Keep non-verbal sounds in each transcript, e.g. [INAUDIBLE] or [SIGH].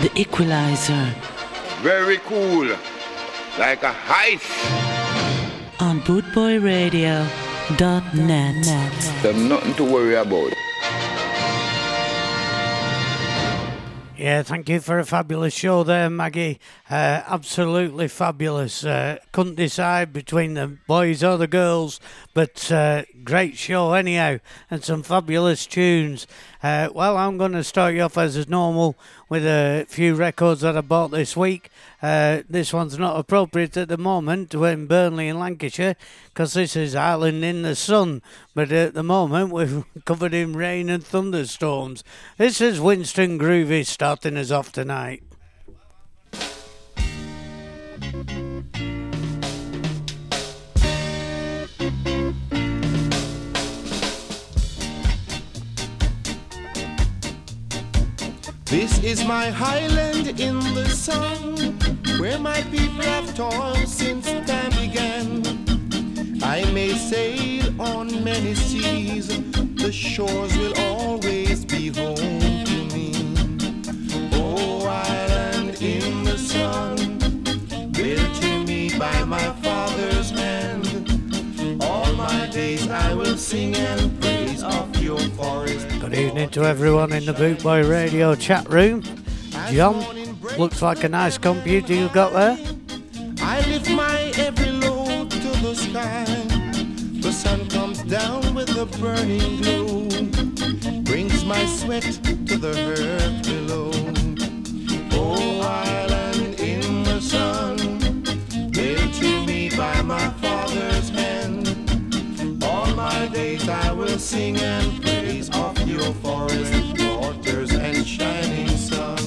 The Equalizer. Very cool. Like a heist. On bootboyradio.net. There's nothing to worry about. Yeah, thank you for a fabulous show there, Maggie. Uh, absolutely fabulous. Uh, couldn't decide between the boys or the girls, but uh, great show anyhow, and some fabulous tunes. Uh, well, I'm going to start you off as is normal with a few records that I bought this week. Uh, this one's not appropriate at the moment. We're in Burnley in Lancashire because this is Island in the Sun. But at the moment, we're [LAUGHS] covered in rain and thunderstorms. This is Winston Groovy starting us off tonight. This is my highland in the sun, where my people have toiled since time began. I may sail on many seas, the shores will always be home to me. Oh, island in the sun, built to me by my father's hand. All my days I will sing and praise of. Good evening to everyone in the Bootboy Radio chat room. John, looks like a nice computer you've got there. I lift my every load to the sky. The sun comes down with a burning glow, brings my sweat to the earth below. Oh, island I will sing and praise of your forest, waters, and shining sun.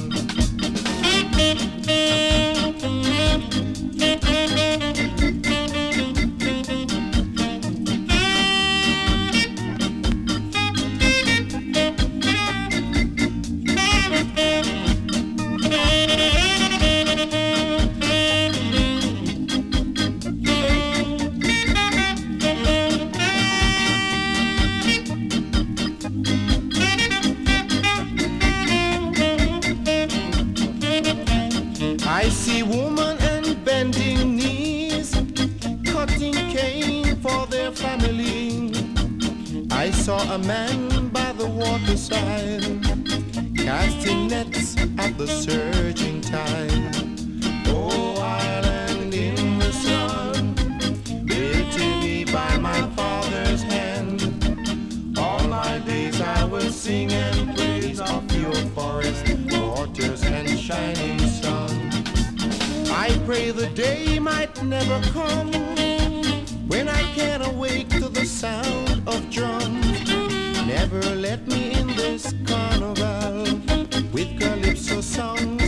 Saw a man by the waterside, casting nets at the surging tide. Oh, island in the sun, built to me by my father's hand. All my days I will sing and praise of your forest, waters, and shining sun. I pray the day might never come when I can awake to the sound of drums. Never let me in this carnival with calypso songs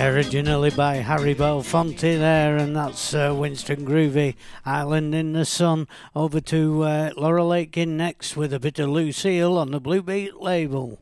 Originally by Harry Belafonte there, and that's uh, Winston Groovy, Island in the Sun. Over to uh, Laurel Aitken next with a bit of Lucille on the Blue Beat label.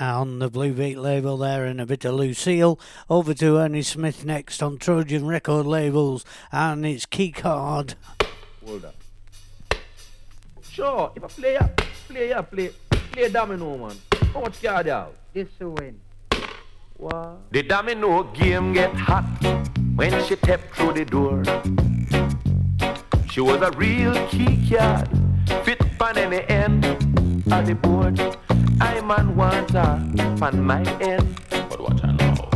On the Blue Beat label there and a bit of Lucille. Over to Ernie Smith next on Trojan Record labels and it's Keycard. Hold on. Sure, if a player, player, play, play domino, man. How much card you have? This to win. What? The domino game get hot when she stepped through the door. She was a real key card, fit on any end of the board. I man want her on my end. But what I know.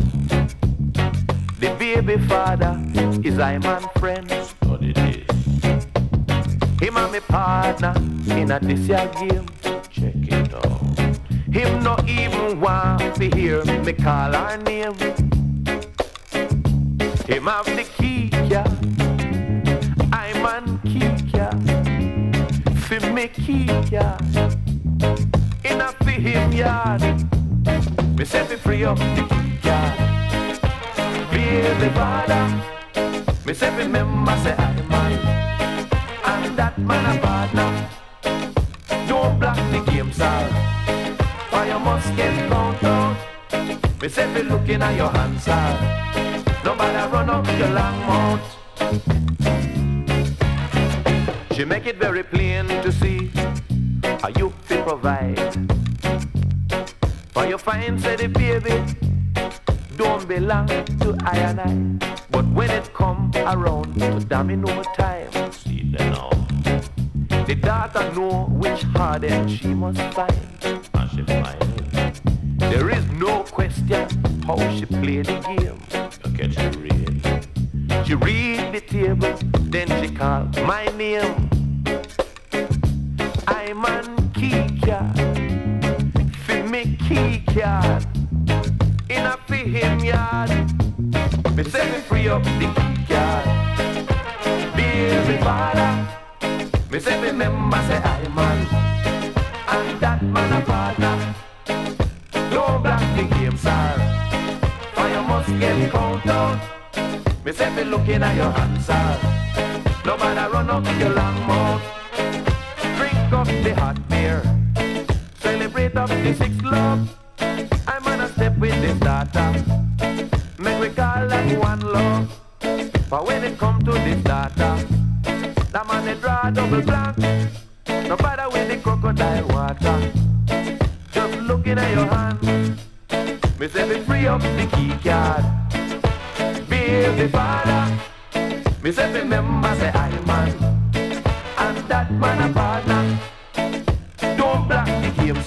The baby father is I man friend. Study this. Him and me partner in a this year game. Check it out. Him no even want to hear me call her name. Him have the key, yeah. I'm on key, yeah. For me key, yeah. Him yard. Me set me free up the yard. Baby father. Me say remember say I'm man. And that man a partner. Don't block the game, sir. You must get count out. Me say be looking at your hands, sir. Nobody run up your long mouth. She make it very plain to see how you fit provide. For you find say the baby don't belong to I and I. But when it come around to domino time, see now. The daughter know which hardened she must find. And she find. There is no question how she play the game. At she read. She read the table, then she call my name. I'm on key me key card. In a for him yard. Me say me free up the key card. Baby father. Me say remember say I man. And that man a partner. Don't block the game, sir. For you must get count out. Me say me looking at your hands, sir. No matter run up your long mouth. Drink up the hot beer. Up the sixth love. I'm on a step with this daughter. Make we call that one love. But when it come to this data, the man they draw double blank. No matter with the crocodile water. Just looking at your hand. Me say me free up the key card. Baby father. Me say remember say I man. And that man a partner.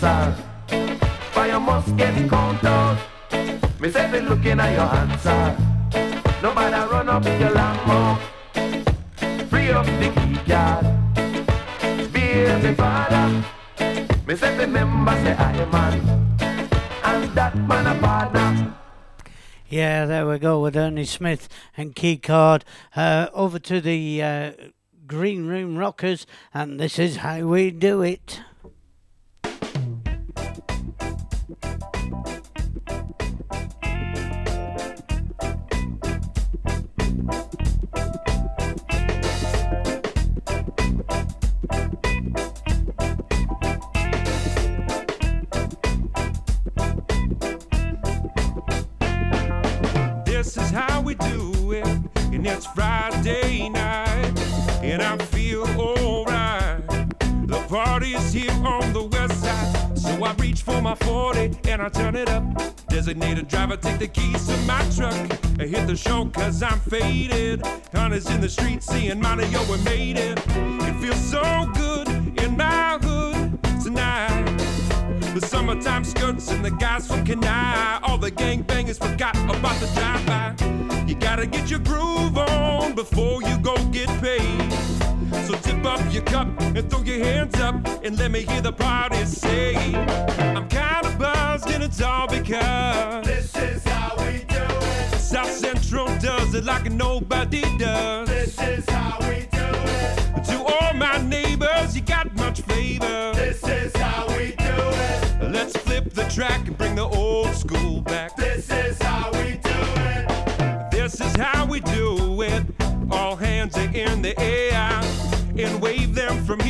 Don't block the game, sir. For you must count out. Me say be looking at your answer. No matter run up your Lambo. Free up the key card. Baby father. Me say remember say I man. And that man a partner. Yeah, there we go with Ernie Smith and Keycard. Uh, over to the uh, Green Room Rockers, and this is how we do it. My 40 and I turn it up. Designated driver, take the keys to my truck. I hit the show cause I'm faded. Hunters in the street seeing Mario, we made it. It feels so good in my hood tonight. The summertime skirts and the guys from Kenai. All the gangbangers forgot about the drive-by. You gotta get your groove on before you go get paid. So tip up your cup and throw your hands up and let me hear the party say, I'm kinda buzzed and it's all because this is how we do it. South Central does it like nobody does. This is how we do it. To all my neighbors, you got much flavor. This is how we do it. Let's flip the track and bring the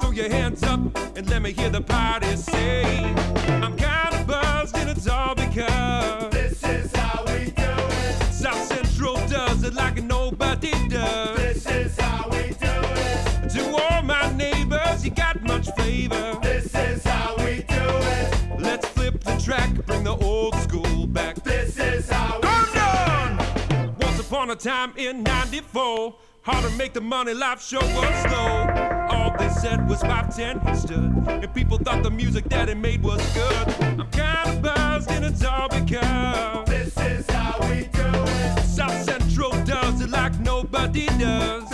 throw your hands up and let me hear the party say, I'm kinda buzzed and it's all because this is how we do it. South Central does it like nobody does. This is how we do it. To all my neighbors, you got much flavor. This is how we do it. Let's flip the track, bring the old school back. This is how we do it. Once upon a time in 94, hard to make the money, life show was slow. All they said was 510 he stood, and people thought the music that he made was good. I'm kinda buzzed, and it's all because this is how we do it. South Central does it like nobody does.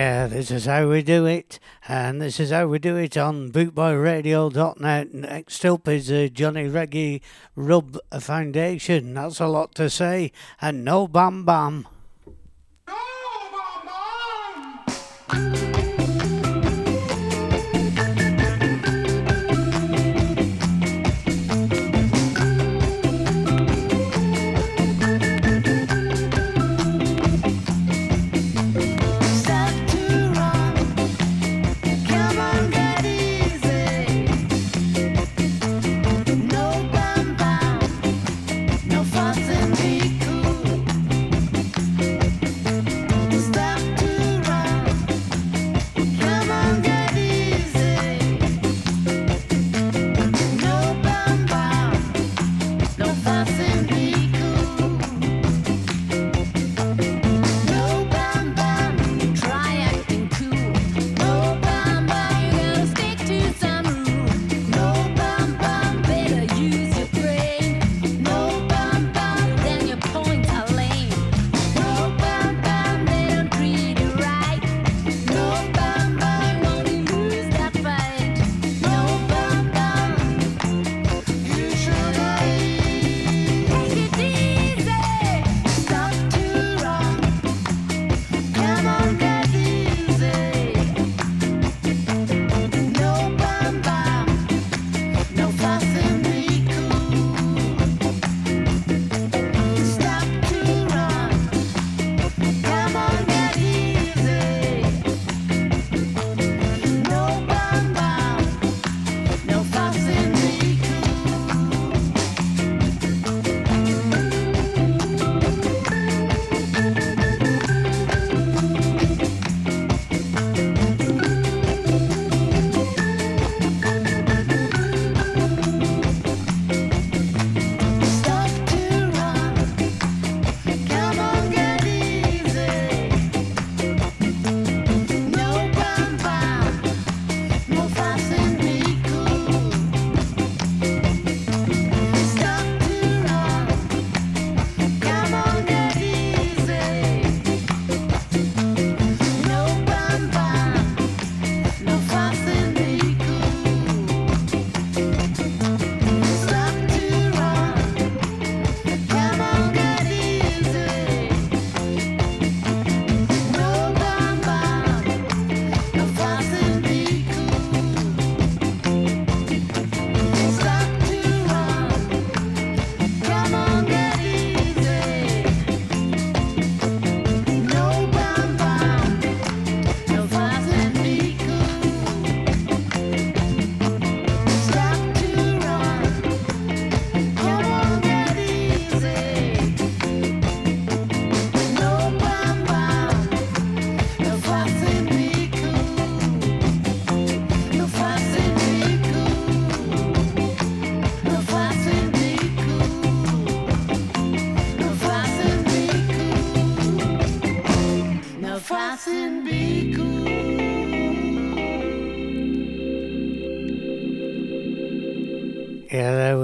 Yeah, this is how we do it, and this is how we do it on bootboyradio.net. Next up is the Johnny Reggae Rub Foundation. That's a lot to say, and no bam bam. Stop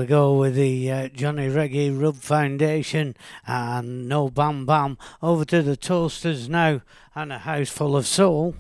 go with the uh, Johnny Reggae Rub Foundation and No Bam Bam. Over to the Toasters now and a house full of soul.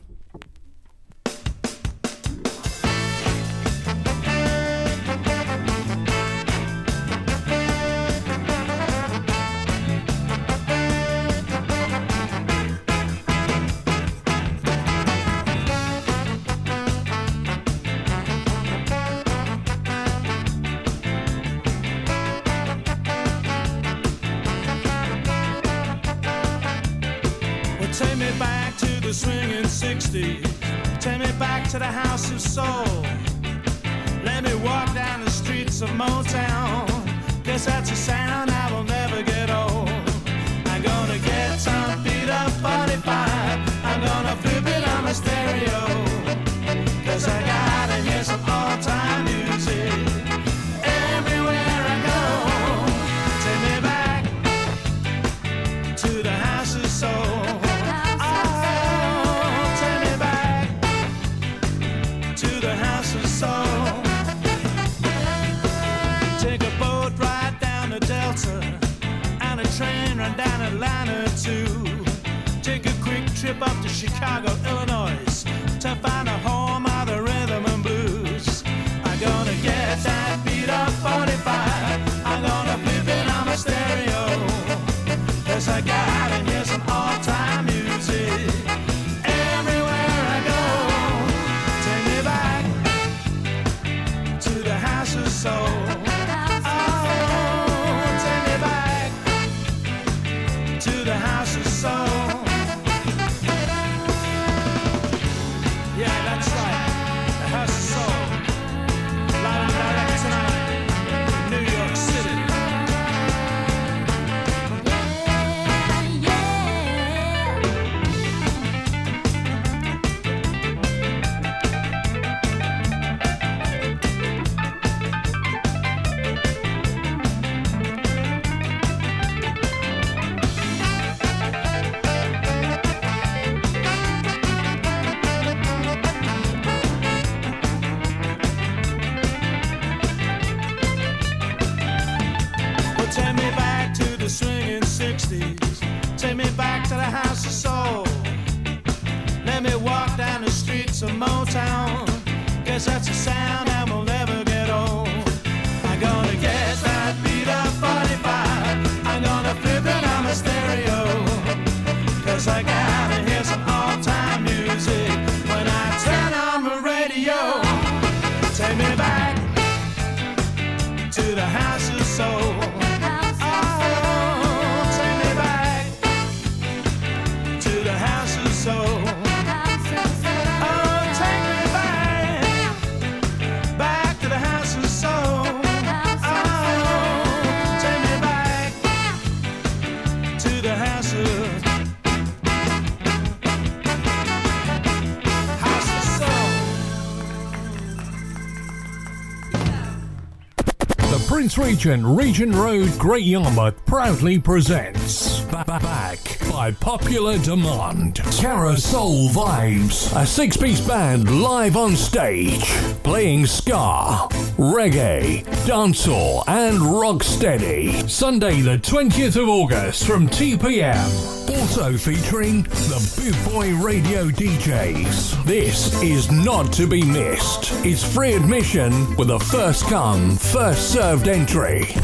Region, Regent Road, Great Yarmouth proudly presents Ba- Ba- Back by popular demand. Carousel Vibes, a six piece band live on stage, playing ska, reggae, dancehall, and rocksteady. Sunday, the 20th of August from 2 pm. Also featuring the Boot Boy Radio DJs. This is not to be missed. It's free admission with a first come, first served entry. For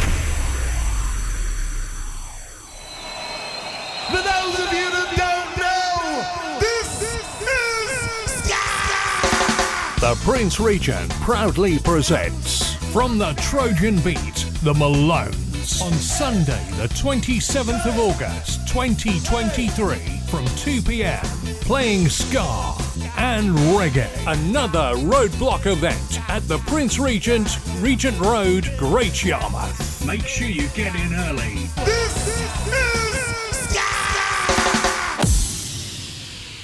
those of you that don't know, this is The Prince Regent proudly presents From the Trojan Beat, The Malones on Sunday, the 27th of August 2023 from 2 pm, playing ska and reggae. Another roadblock event at the Prince Regent, Regent Road, Great Yarmouth. Make sure you get in early.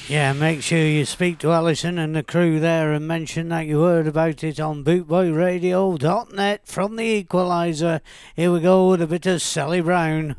Yeah, make sure you speak to Alison and the crew there and mention that you heard about it on bootboyradio.net from the Equalizer. Here we go with a bit of Sally Brown.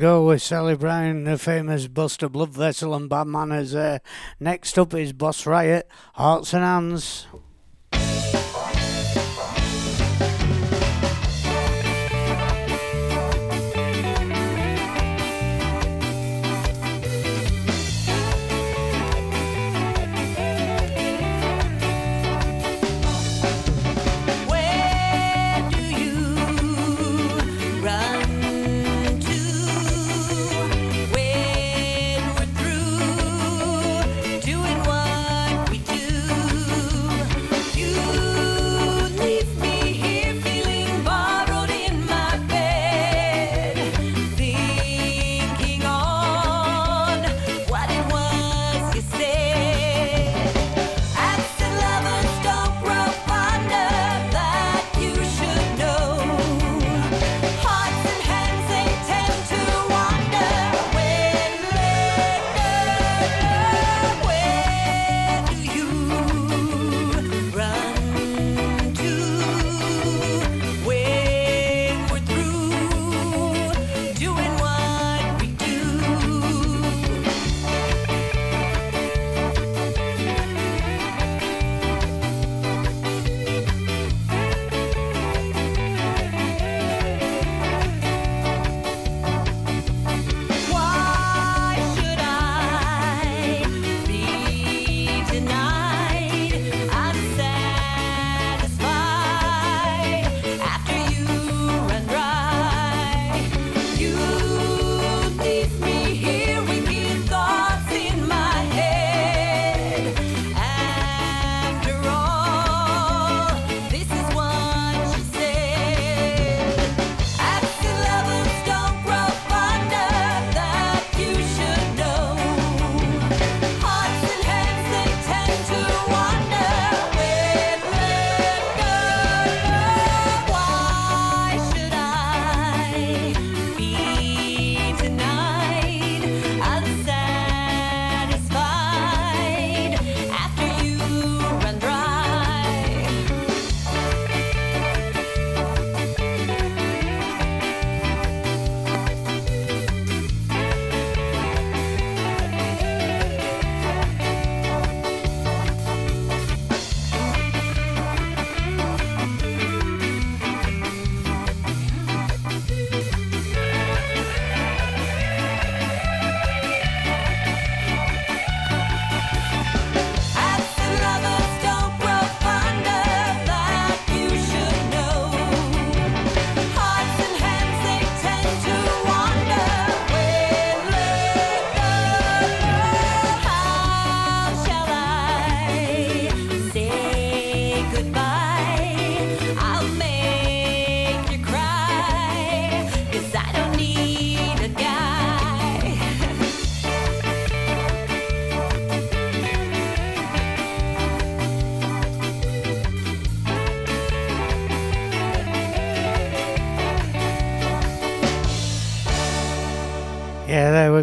ago with Sally Brown, the famous Buster Bloodvessel and Bad Manners. Uh, next up is Boss Riot, Hearts and Hands.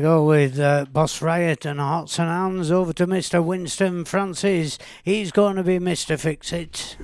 go with uh, Boss Riot and Hearts and Hands. Over to Mr. Winston Francis. He's going to be Mr. Fix It.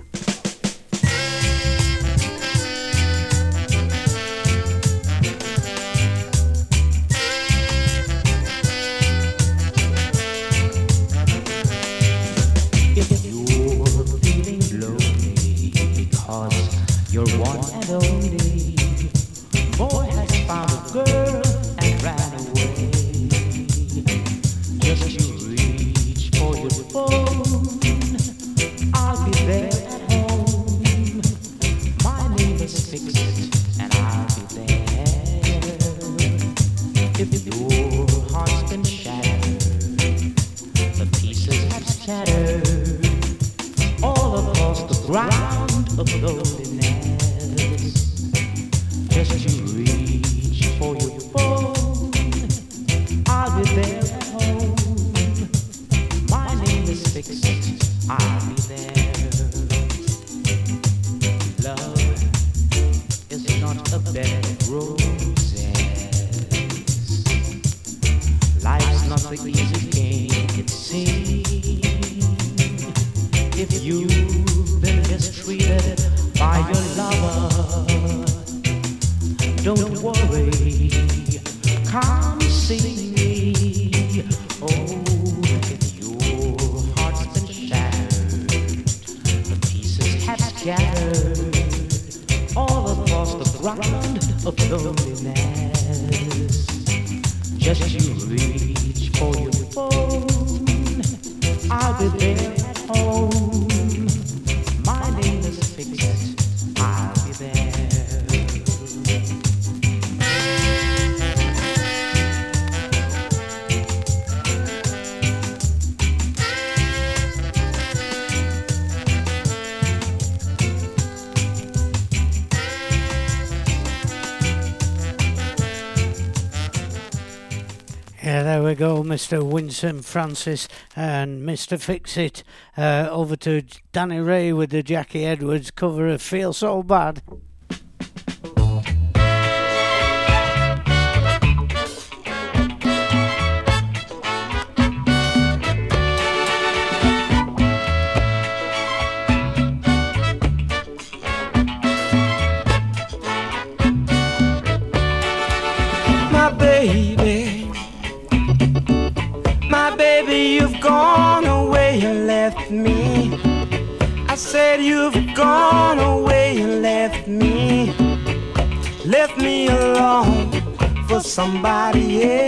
Go, Mr. Winsome Francis and Mr. Fixit. Uh, over to Danny Ray with the Jackie Edwards cover of Feel So Bad. somebody else.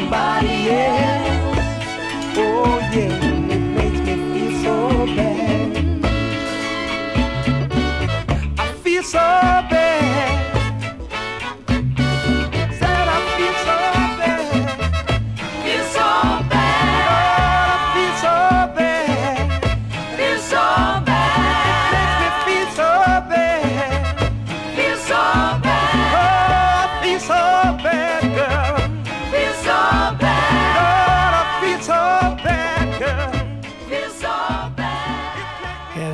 somebody else. Oh yeah.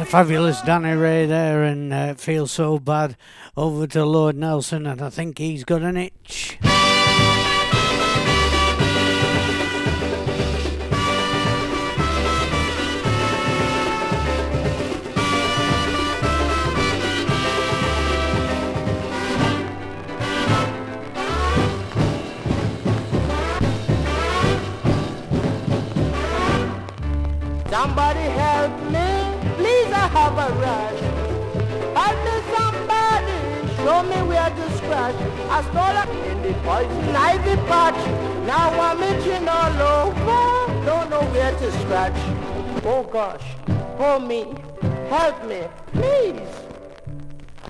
Fabulous Danny Ray there and uh, Feel So Bad over to Lord Nelson, and I think he's got an itch. The poison ivy patch. Now I'm itching all over, don't know where to scratch. Oh gosh, oh me, help me, please.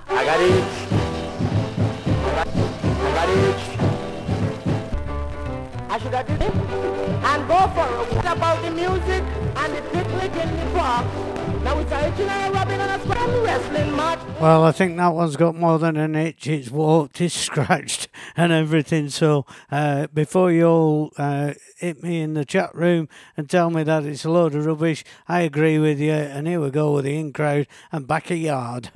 I got itch. I got, I got itch. I should have did it and go for a walk about the music and the picnic in the park. Now it's a itching and a rubbing and a scrum wrestling match. Well, I think that one's got more than an itch. It's warped, it's [LAUGHS] scratched, and everything. So, uh, before you all uh, hit me in the chat room and tell me that it's a load of rubbish, I agree with you. And here we go with the in crowd and back a yard.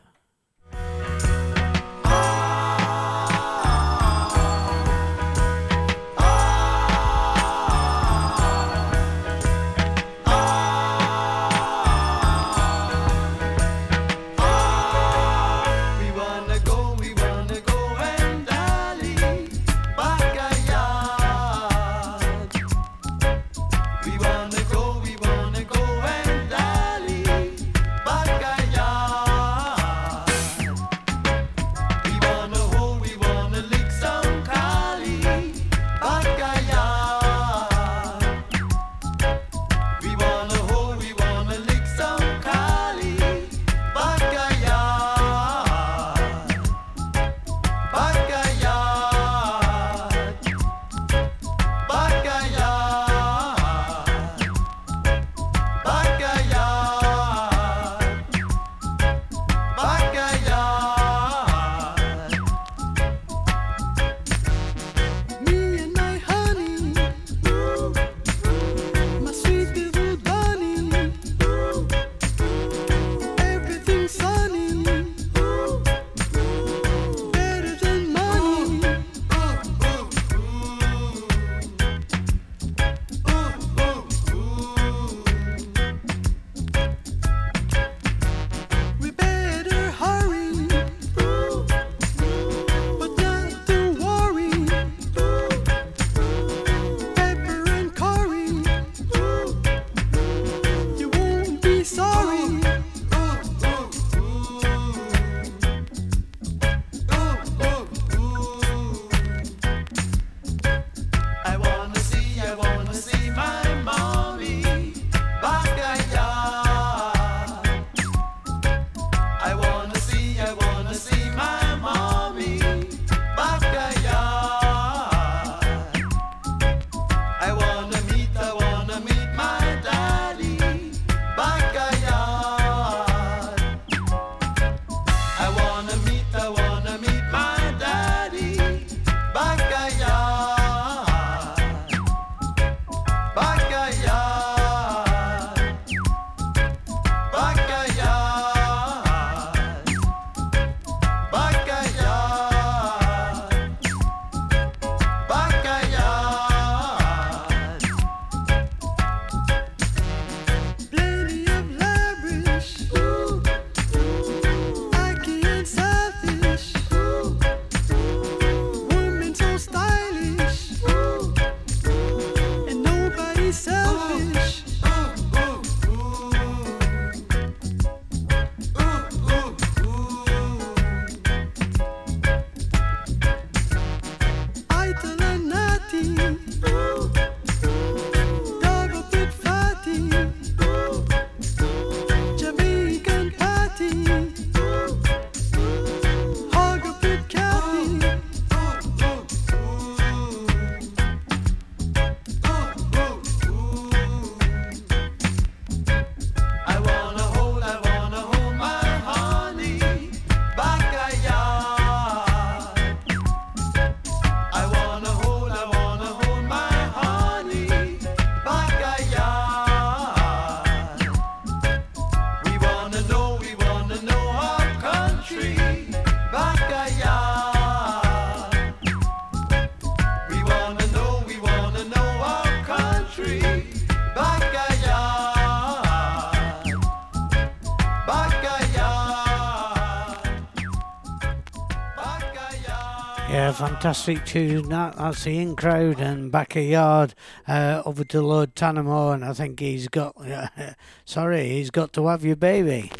Fantastic tune. That, that's the in crowd and back a yard uh, over to Lord Tanamo, and I think he's got. [LAUGHS] sorry, he's got to have your baby.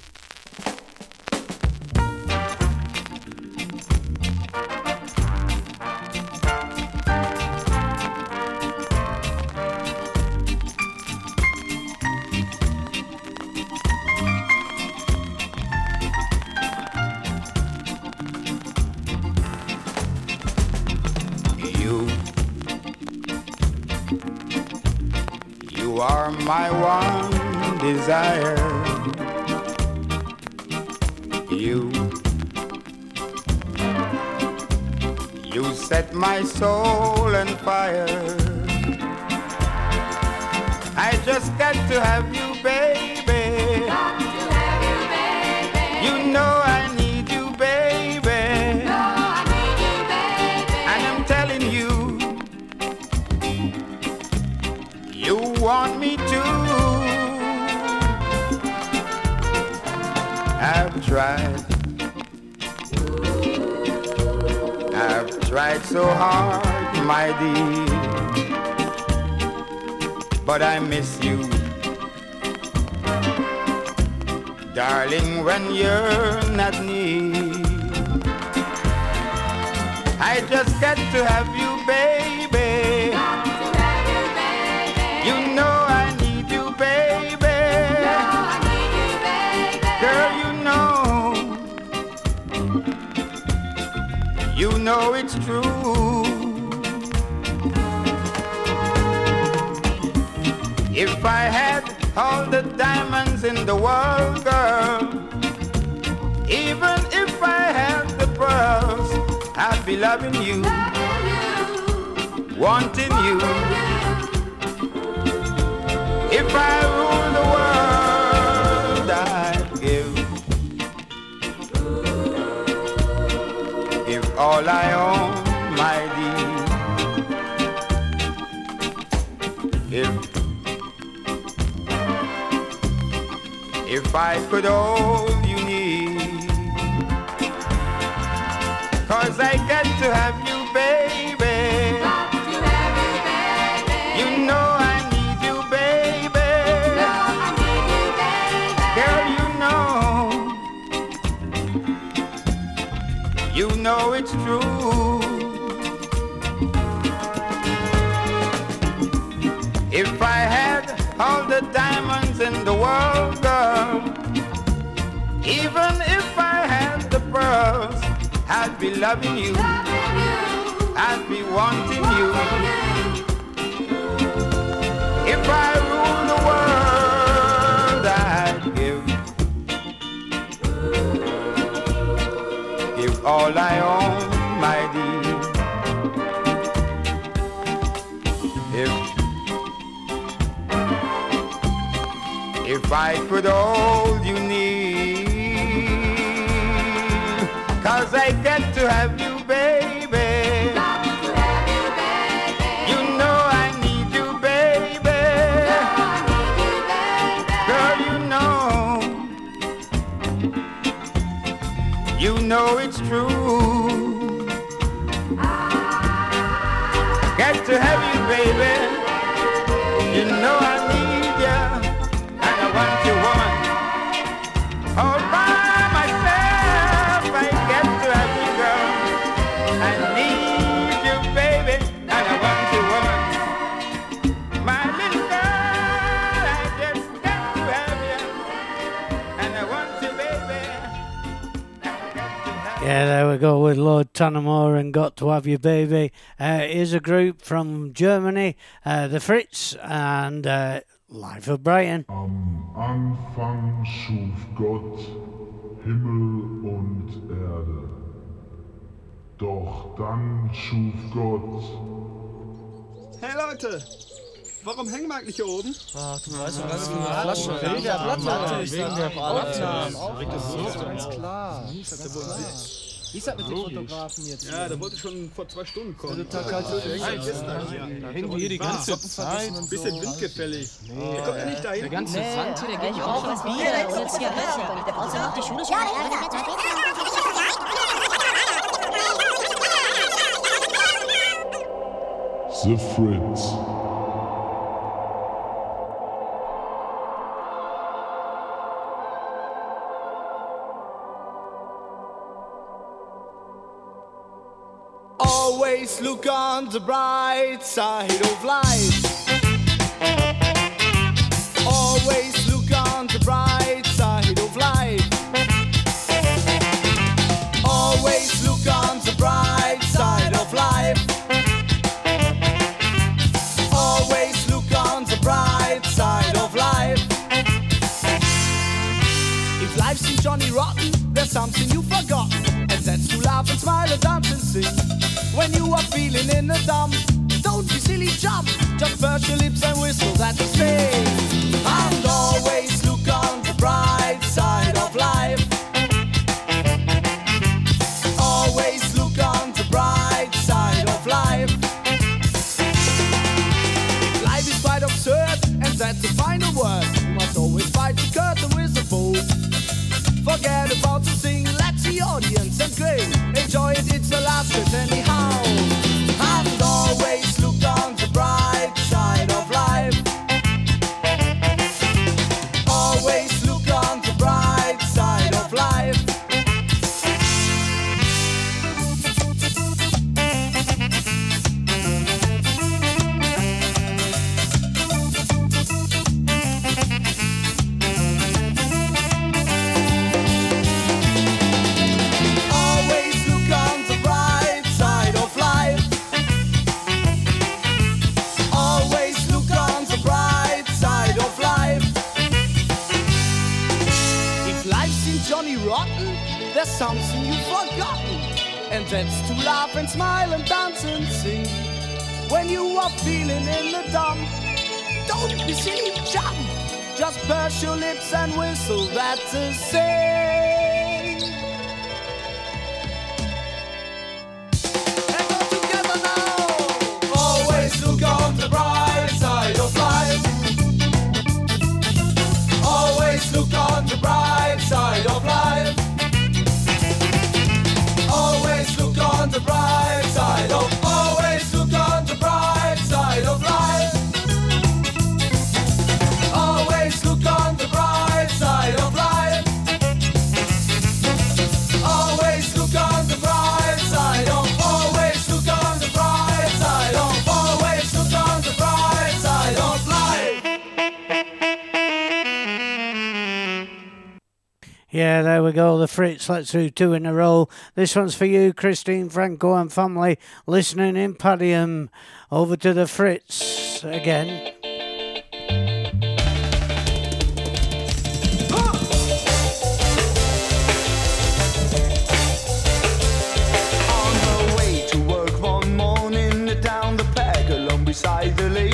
Know. It's true. If I had all the diamonds in the world, girl, even if I had the pearls, I'd be loving you, wanting you. If I ruled the world, all I own, my dear. If if I could all I'd be loving you. I'd be wanting you. If I rule the world, I'd give. Give all I own, my dear. If if I could hold Yeah, there we go with Lord Tanamo and Got to Have You Baby. Uh, here's a group from Germany, uh, the Fritz and uh, Life of Brian. Anfang schuf Gott Himmel und Erde. Doch dann schuf Gott. Hey Leute, warum hängen wir eigentlich hier oben? Ach, du weißt doch ganz genau. Flasche. Wegen der Platte. Wegen der. Ganz klar. Wie ist das mit den Fotografen jetzt? Ja, der wollte schon vor zwei Stunden kommen. total kalt. Nein, gestern. Ja. Ja. Hängen wir hier die ganze Zeit. Bisschen windgefällig. Der kommt ja nicht dahin. Der ganze Sand hier, der geht Ich ja brauche was Bier und eine Zigarette. Der braucht ja noch die Schule schon. The Fritz. Always look on the bright side of life. Always look on the bright side of life. Always look on the bright side of life. Always look on the bright side of life. If life seems Johnny Rotten, there's something you've forgotten. That's to laugh and smile and dance and sing. When you are feeling in the dump, don't be silly, jump. Just burst your lips and whistle that say. And always look on the bright side of life. Always look on the bright side of life. Life is quite absurd, and that's the final word. You must always fight the curtain with a bow. Forget about thing, the audience and grin. Enjoy it, it's last bit anyhow. And whistle, that's the same. We go. The Fritz. Let's do two in a row. This one's for you, Christine Franco and family, listening in Padium. Over to the Fritz again. On her way to work one morning down the peg along beside the lake.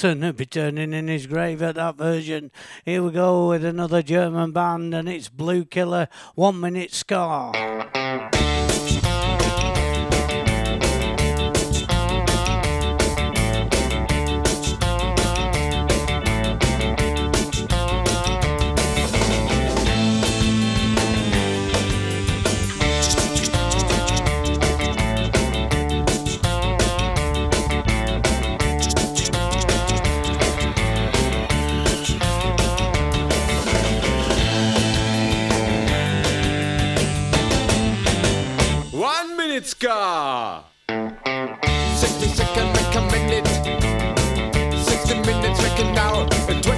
Will be turning in his grave at that version. Here we go with another German band, and it's Blue Killer, One Minute Ska. been 20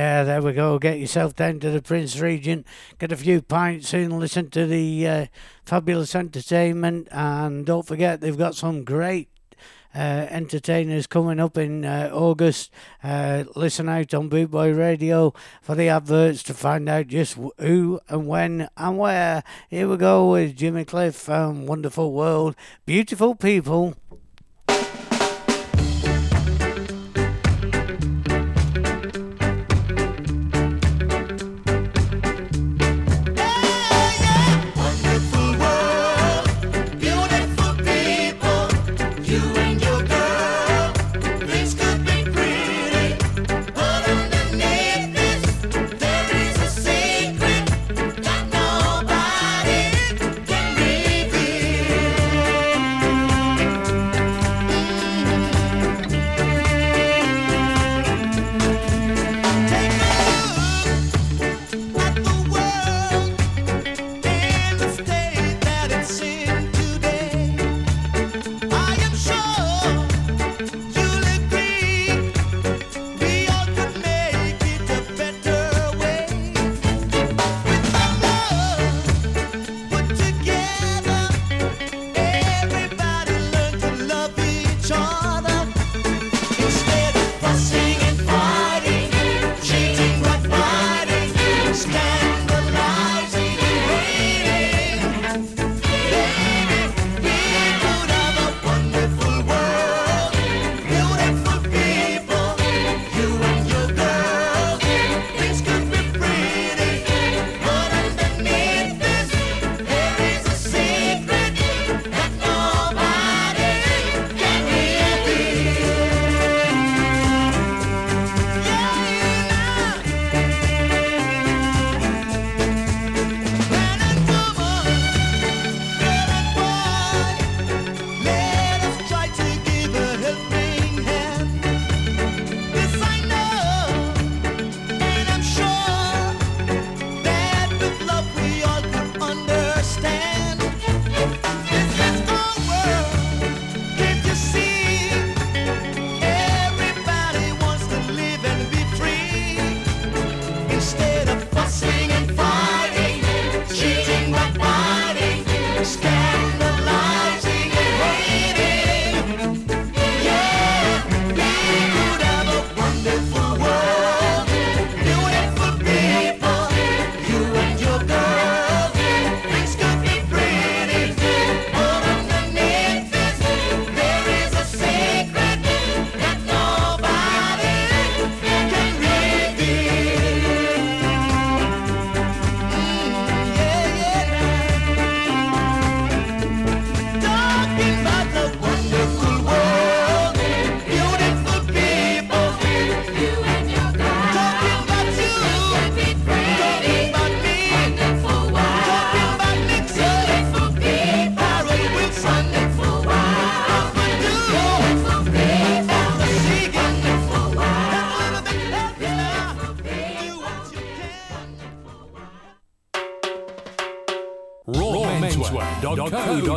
Yeah, there we go. Get yourself down to the Prince Regent, get a few pints and listen to the uh, fabulous entertainment. And don't forget, they've got some great uh, entertainers coming up in uh, August. Uh, listen out on Boot Boy Radio for the adverts to find out just who and when and where. Here we go with Jimmy Cliff and Wonderful World. Beautiful people.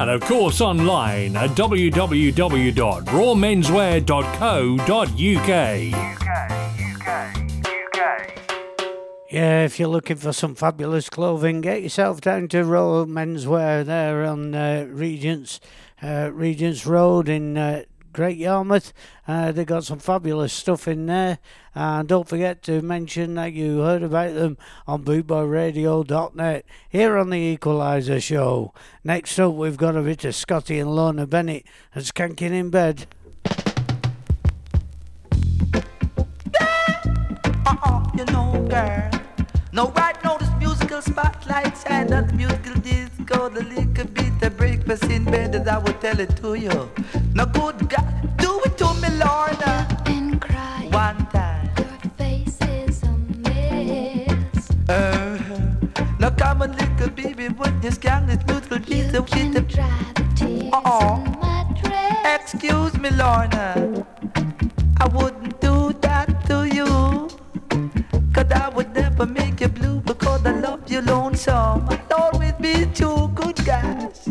and of course online at www.rawmenswear.co.uk Yeah, if you're looking for some fabulous clothing, get yourself down to Raw Menswear there on uh, Regents uh, Regents Road in uh, Great Yarmouth. Uh, they got some fabulous stuff in there. And don't forget to mention that you heard about them on bootboyradio.net here on the Equalizer Show. Next up, we've got a bit of Scotty and Lorna Bennett and Skanking in Bed. Uh-uh. No, right this musical spotlight shine on the musical disco, the liquor beat, the as I would tell it to you. No good God, do it to me, Lorna. And cry. One time. Your face is a mess. Uh-huh. Now come on, little baby, when you scan this musical beat, the shit. Uh-uh. Excuse me, Lorna. I wouldn't do that to you. Cause I would never make you blue because I love you lonesome. I'll always be two good guys.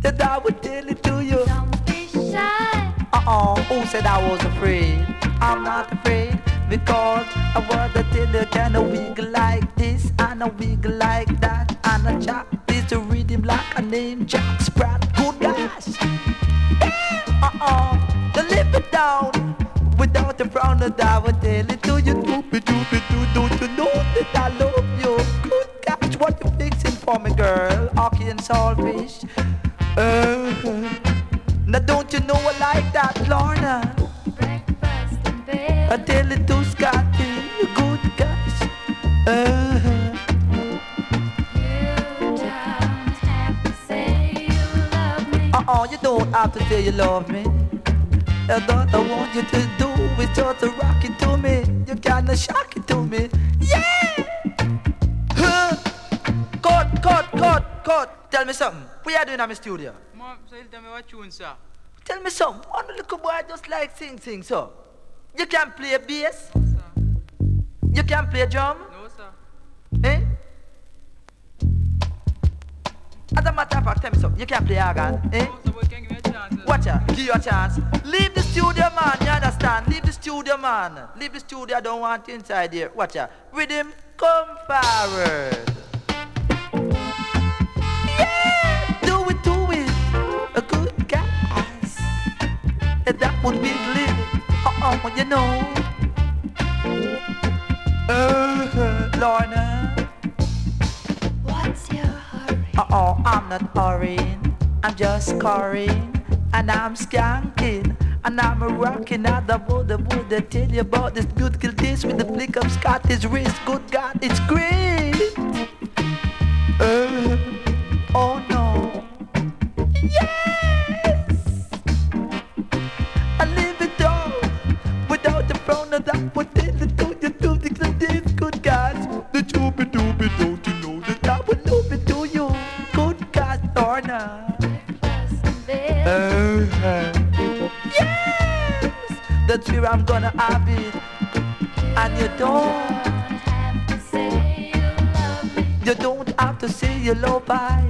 That I would tell it to you. Don't be shy. Uh-uh, who said I was afraid? I'm not afraid because I was a you can I wiggle like this and I wiggle like that and I chop this to rhythm like a name Jack Sprat. Good guys. Uh-uh, to live it down without a frown and I would tell it to you. Doopy doopy doo, don't you know that I love you? Good gosh, what you fixing for me, girl? Ackee and saltfish. Uh, now don't you know I like that, Lorna? Breakfast in bed. I tell it to Scotty, you good gosh. Uh, uh-uh, you don't have to say you love me. And all I want you to do is just to rock it to me. You kinda shock it to me. Yeah! Huh. Cut, cut, cut, cut. Tell me something. What you doing in my studio? Mom, so you tell me what tune, sir? Tell me something. One little boy just like sing, sing, so. You can play bass? You can play drum? No, sir. Eh? As a matter of fact, tell me something. You can play organ, eh? Watch out, give you a chance. Leave the studio, man, you understand? Leave the studio, man. Leave the studio, I don't want you inside here. Watch out. Rhythm, come forward. And that would be living. Uh-uh, you know. Uh, Lorna. What's your hurry? Uh-oh, I'm not hurrying. I'm just scoring. And I'm skanking. And I'm a rocking out the would I tell you about this beautiful dish with the flick of Scottish wrist. Good God, it's great. Uh, oh no. Yes. That. What it do? You do the this good guys. The doobie doobie don't you know that I would love it to you. Good guys, Lorna. Uh-huh. Yes, that's where I'm gonna have it, and you don't. Have to say you love me You don't have to say you love I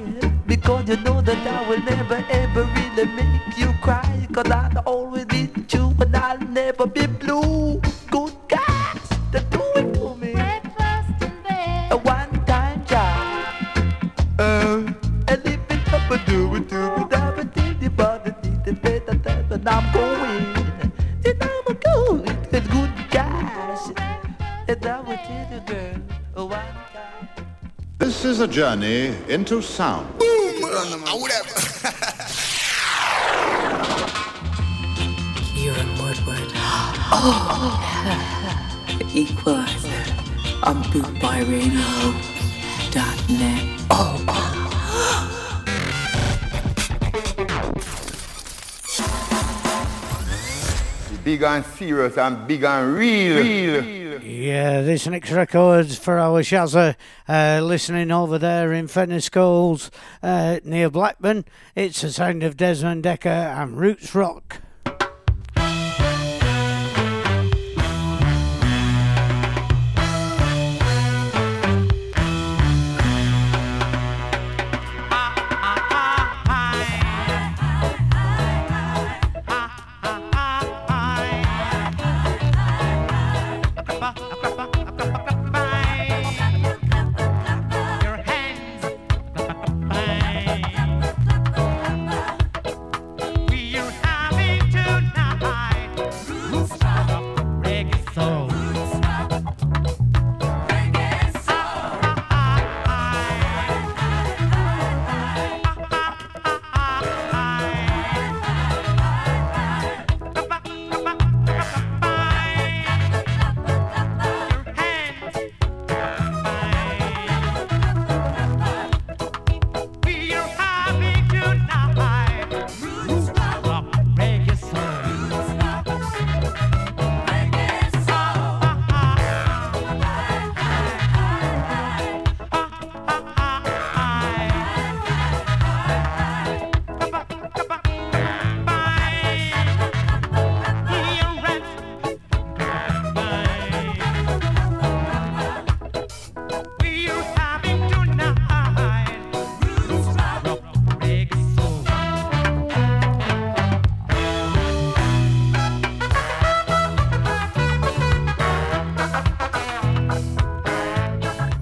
Because you know that I will never ever really make you cry Cause I'll always be you and I'll never be blue This is a journey into sound. Keiron Woodward. [GASPS] Oh, Equaliser on bootboyradio.net. Oh. big and serious and big and real. real. Yeah, this next record's for our Shazza uh, listening over there in Feniscowles uh, near Blackburn. It's the sound of Desmond Dekker and Roots Rock.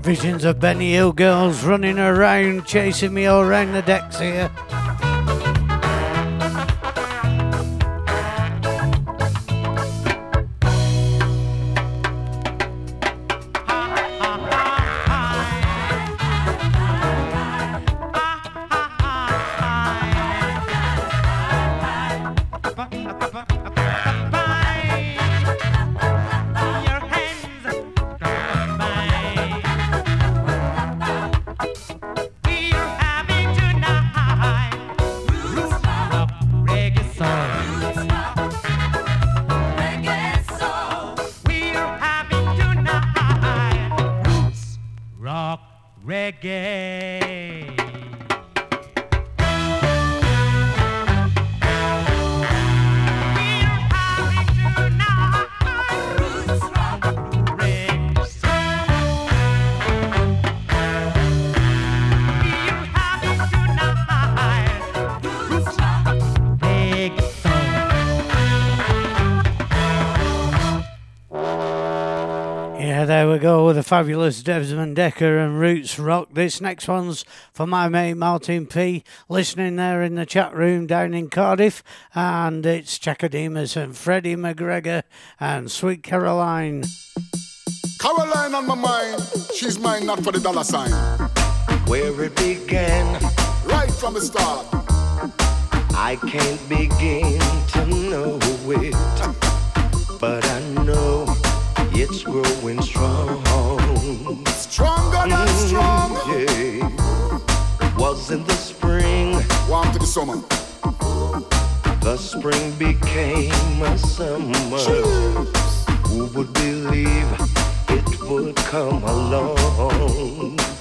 Visions of Benny Hill girls running around, chasing me all around the decks here. Fabulous Desmond Dekker and Roots Rock. This next one's for my mate Martin P. listening there in the chat room down in Cardiff. And it's Chaka Demus and Freddie McGregor and Sweet Caroline. Caroline on my mind, she's mine not for the dollar sign. Where it began, Right from the start, I can't begin to know it, but I know it's growing strong. Stronger than mm, strong. Yeah. Was in the spring. Warm to the summer. The spring became a summer. Who would believe it would come along?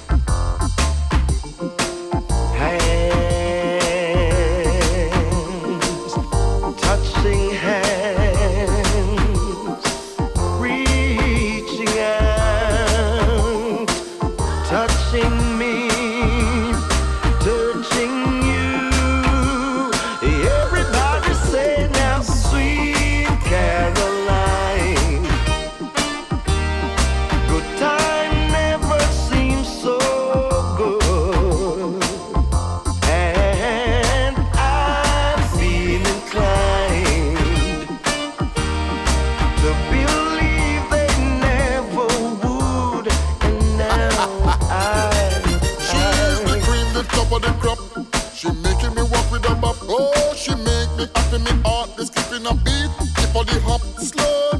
Beat. Keep on the hop, slow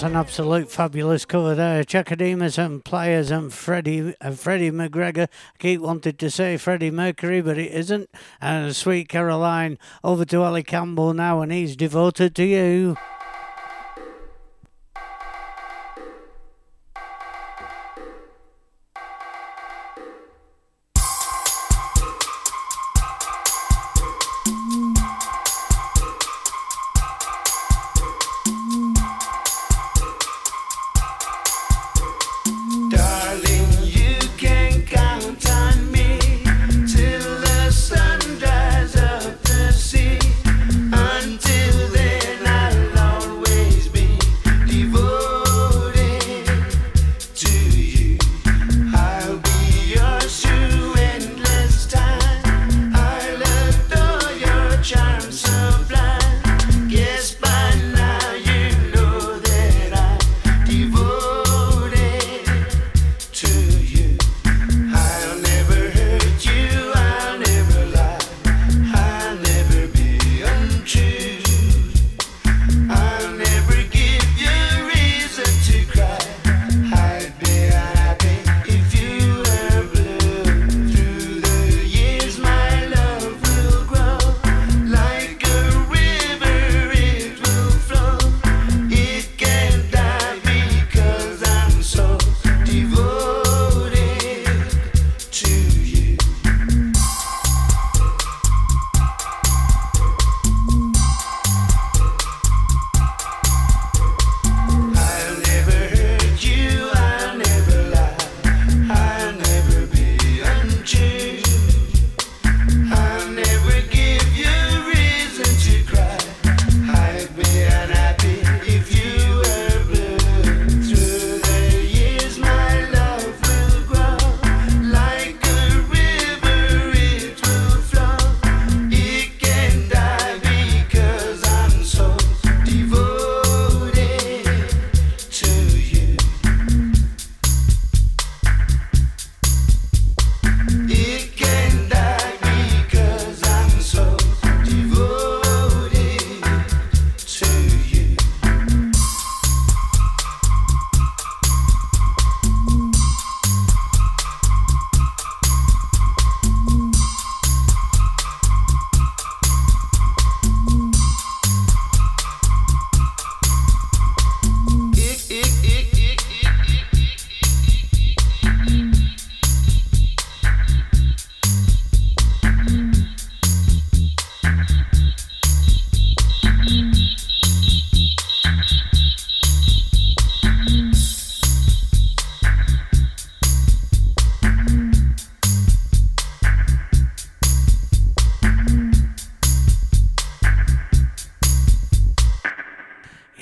That's an absolute fabulous cover there. Chaka Demus and Pliers and Freddie uh, Freddie McGregor. I keep wanted to say Freddie Mercury, but it isn't. And Sweet Caroline. Over to Ali Campbell now, and he's devoted to you.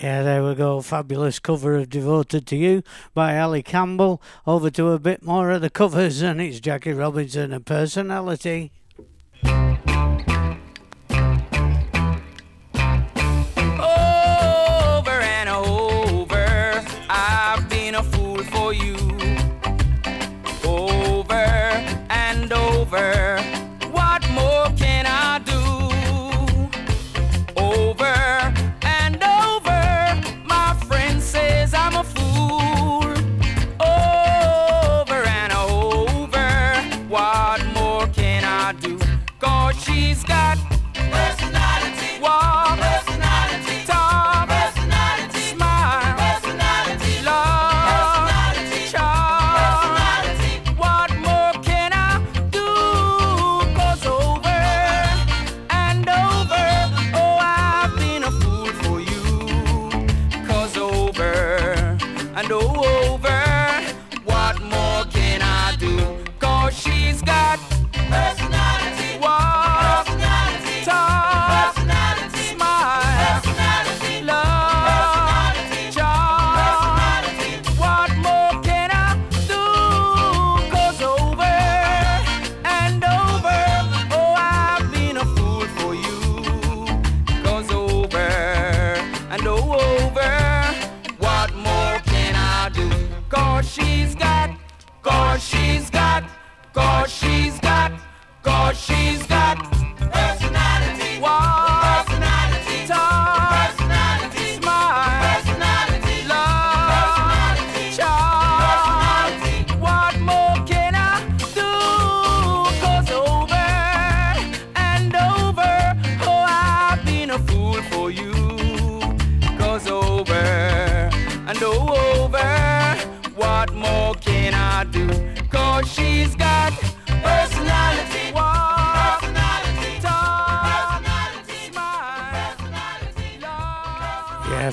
Yeah, there we go. Fabulous cover of Devoted to You by Ali Campbell. Over to a bit more of the covers, and it's Jackie Robinson and Personality.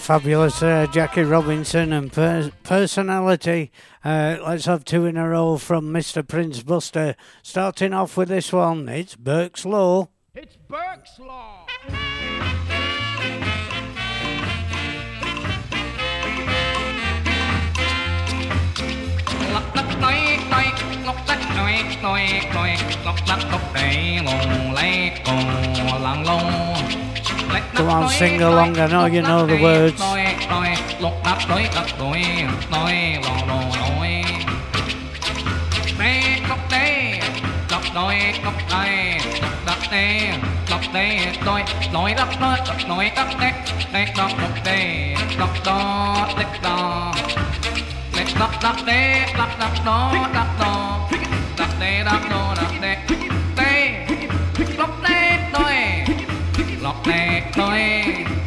Fabulous, uh, Jackie Robinson and per- personality. Uh, let's have two in a row from Mr. Prince Buster. Starting off with this one, it's Burke's Law. It's Burke's Law. Come on, sing along. I know you know the words. Yeah, there we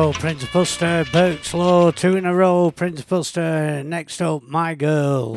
Prince Buster, Burke's Law, two in a row. Prince Buster, next up, My Girl.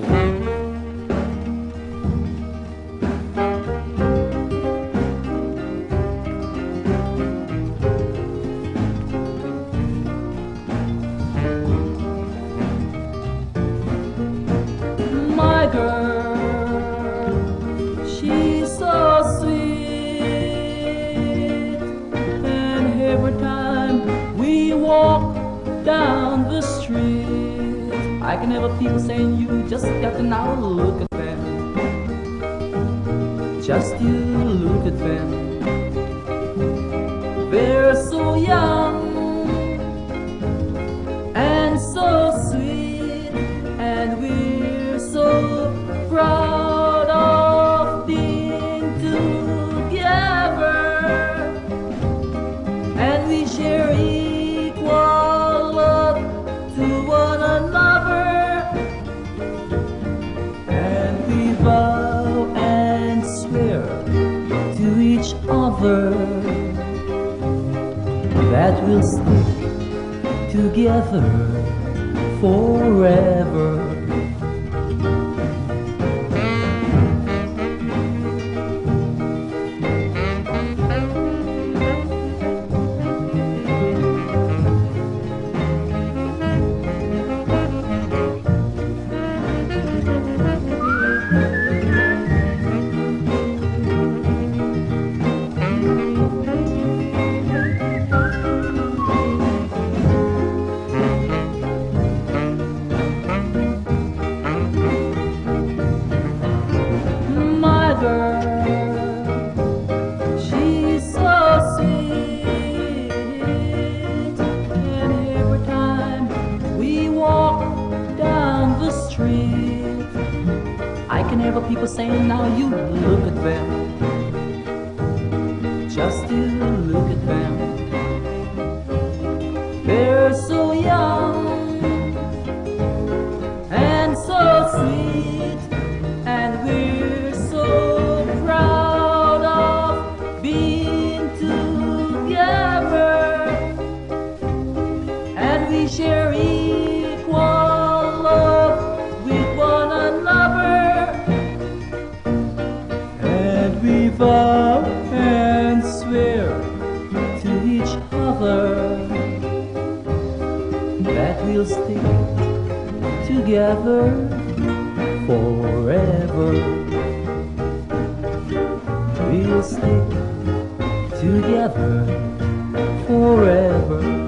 Together forever. We'll stick together forever.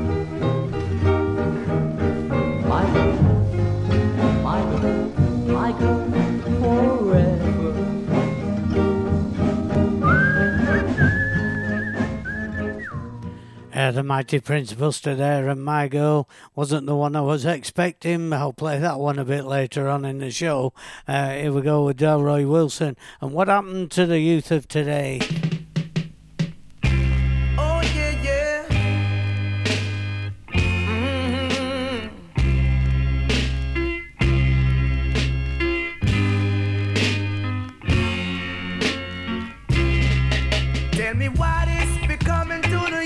Mighty Prince Buster there, and my girl wasn't the one I was expecting. I'll play that one a bit later on in the show. Uh, here we go with Delroy Wilson. And what happened to the youth of today? Oh yeah, yeah. Mhm. Tell me what is becoming to the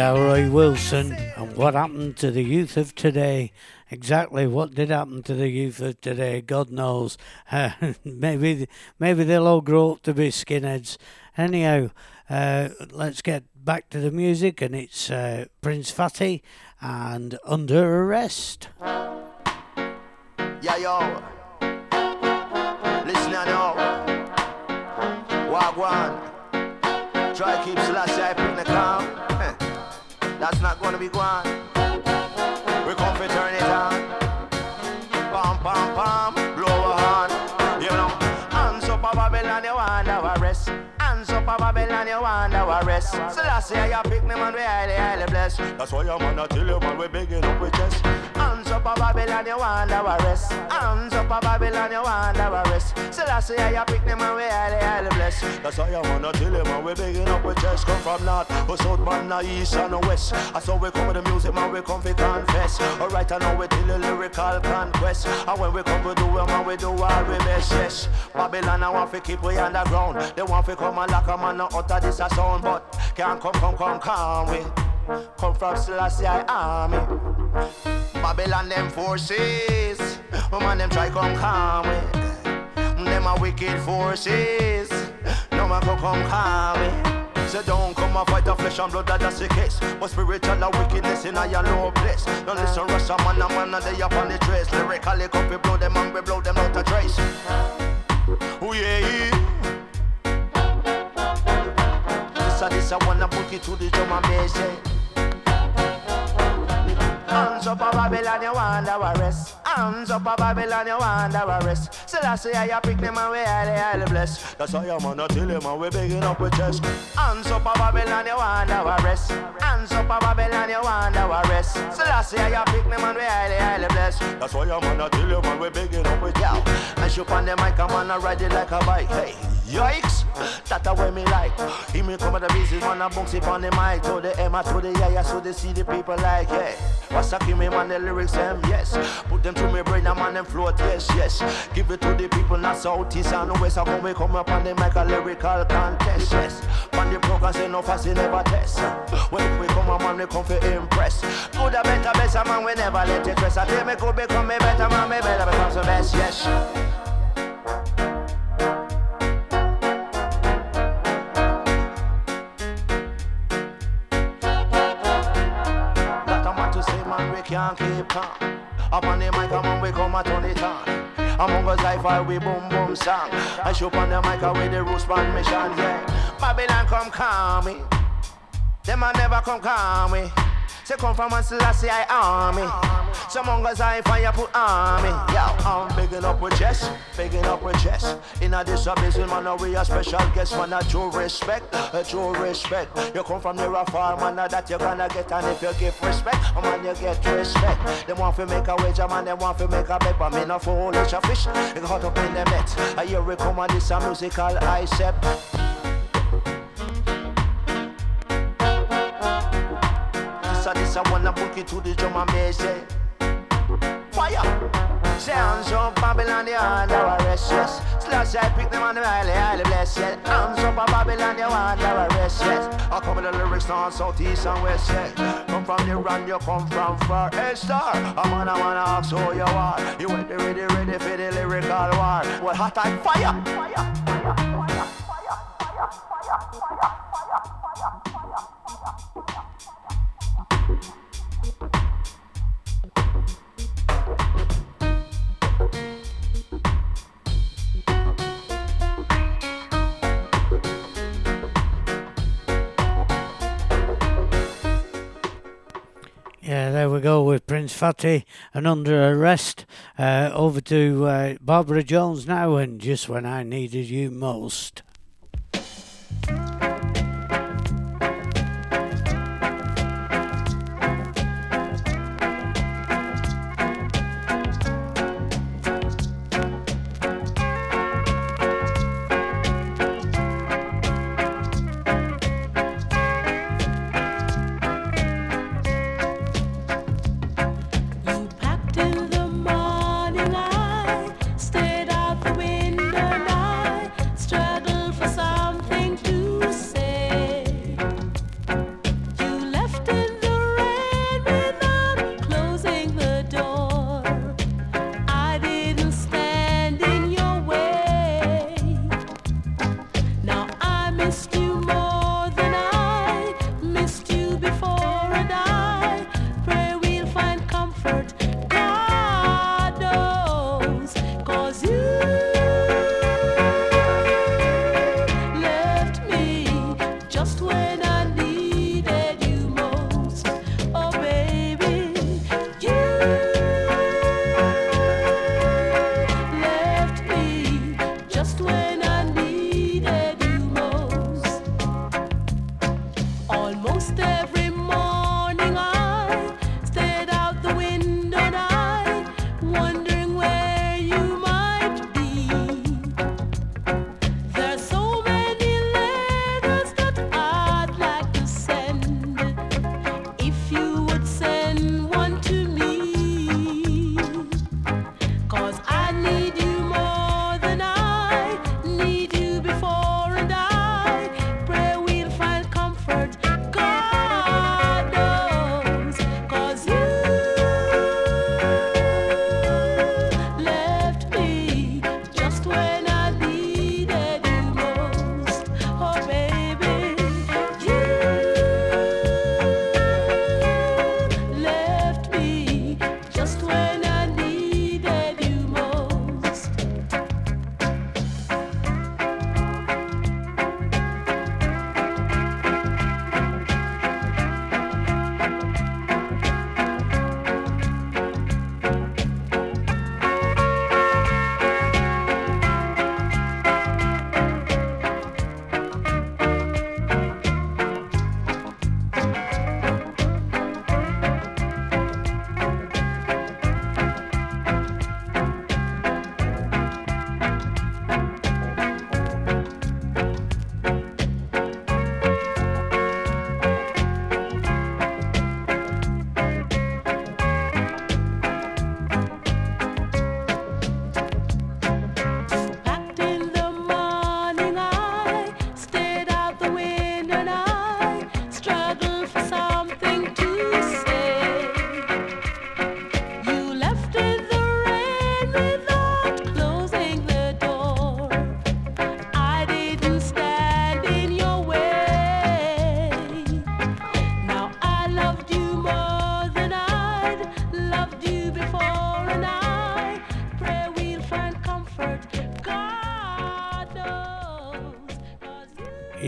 Delroy Wilson, and what happened to the youth of today? Exactly what did happen to the youth of today? God knows. [LAUGHS] Uh, maybe, maybe they'll all grow up to be skinheads. Anyhow, uh, let's get back to the music, and it's uh, Prince Fatty and Under Arrest. Yeah, yo. Listen now. Wagwan. Try keep Selassie I pick the calm. That's not gonna be gone. We come to turn it on. Pam, pam, pam. Blow a horn. You know. Hands up a Babylon, you want our arrest. Hands up a Babylon, you want our arrest. Selassie I pick them and we highly, highly blessed. That's why I'm gonna tell you man we begging up with chest. Up a Babylon, you want our rest. Hands up a Babylon, you want our rest. So that's why you pick them and we highly, highly blessed. That's why I wanna tell him and we begging up with chest. Come from north, go south, man, now east and west. That's how we come with the music, man, we come for confess. Alright, I know we tell the lyrical conquest. And when we come we do it, man, we do all we best, yes. Babylon, I want to keep we underground. They want to come and lock a man, not utter this a sound, but can't come, come, come, come we. Come from Selassie army. Babylon them forces. Man them try come calm me. Them a wicked forces. No man come come calm me. Say don't come and fight the flesh and blood, that- that's the case. But spiritual and wickedness in a low place. Don't listen, Russia man, a man, and they up on the trace. Lyrically, we blow them and we blow them out a trace. Oh yeah. This a this a wanna book it to the drum and bass, yeah. Hands up a Babylon, you want our rest. Hands up a Babylon, you want our rest. So that's why you pick them and we highly, highly blessed. That's why I'm gonna tell him and we begging up with chest. Hands up a Babylon, you want our rest. Hands up a Babylon, you want our rest. So that's why you pick them and we highly, highly blessed. That's why I'm gonna tell him and we begging up with you. And shoot on the mic, I'm gonna ride it like a bike. Hey, yikes, that's the way me like. He me come with the business, man, I bounce it on the mic. To the M, to the yeah, so they see the people like, hey. What's up, me man, the lyrics, them, yes. Put them to me brain, and man, them float, yes, yes. Give it to the people, not south, east, and west. And when we come up on the mic, a lyrical contest, yes. On the program, say no fussy, never test. When we come up, man, we come for impress. Good, a better, better, man, we never let it rest. I tell me, good, become me better, man, me better become the best, yes. Can't keep calm. Up on the mic, man, we come and turn it on. Among us, I fire we boom boom song. I show up on the mic I with the roots band mission, yeah. Babylon come calm me. Them a never come calm me. Say come from a Selassie I army. Some mongers I fire put army. Yo, um, I'm bigging up with chest, bigging up with chest. In a this a man, we a special guest man. A true respect, a true respect. You come from near a far man, that you gonna get. And if you give respect, a man you get respect. They want to make a wager man, they want to make a bet. But me no foolish a fish, you got up in the net. I hear we come and this a musical I This a this a wanna book it to the drum and bass, yeah. Fire! Sounds of Babylon, the under arrest, yes. Slash I pick them on the highly, highly blessed. Hands up of Babylon, the under arrest, yes. I come with the lyrics north, south, east, and west, yes. Come from the run, you come from far. Hey, star, I'm on, I wanna ask who you are. You ready, ready, ready for the lyrical war. Well, hot like fire, fire. Yeah, Prince Fatty and Under Arrest. Uh, over to uh, Barbara Jones now, and just when I needed you most.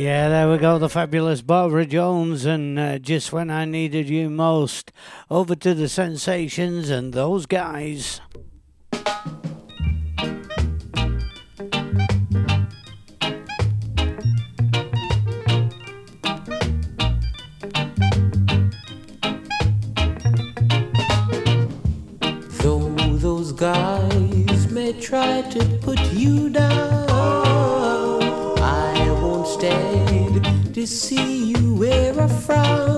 Yeah, there we go, the fabulous Barbara Jones, and uh, just when I needed you most, over to the sensations and those guys. Wear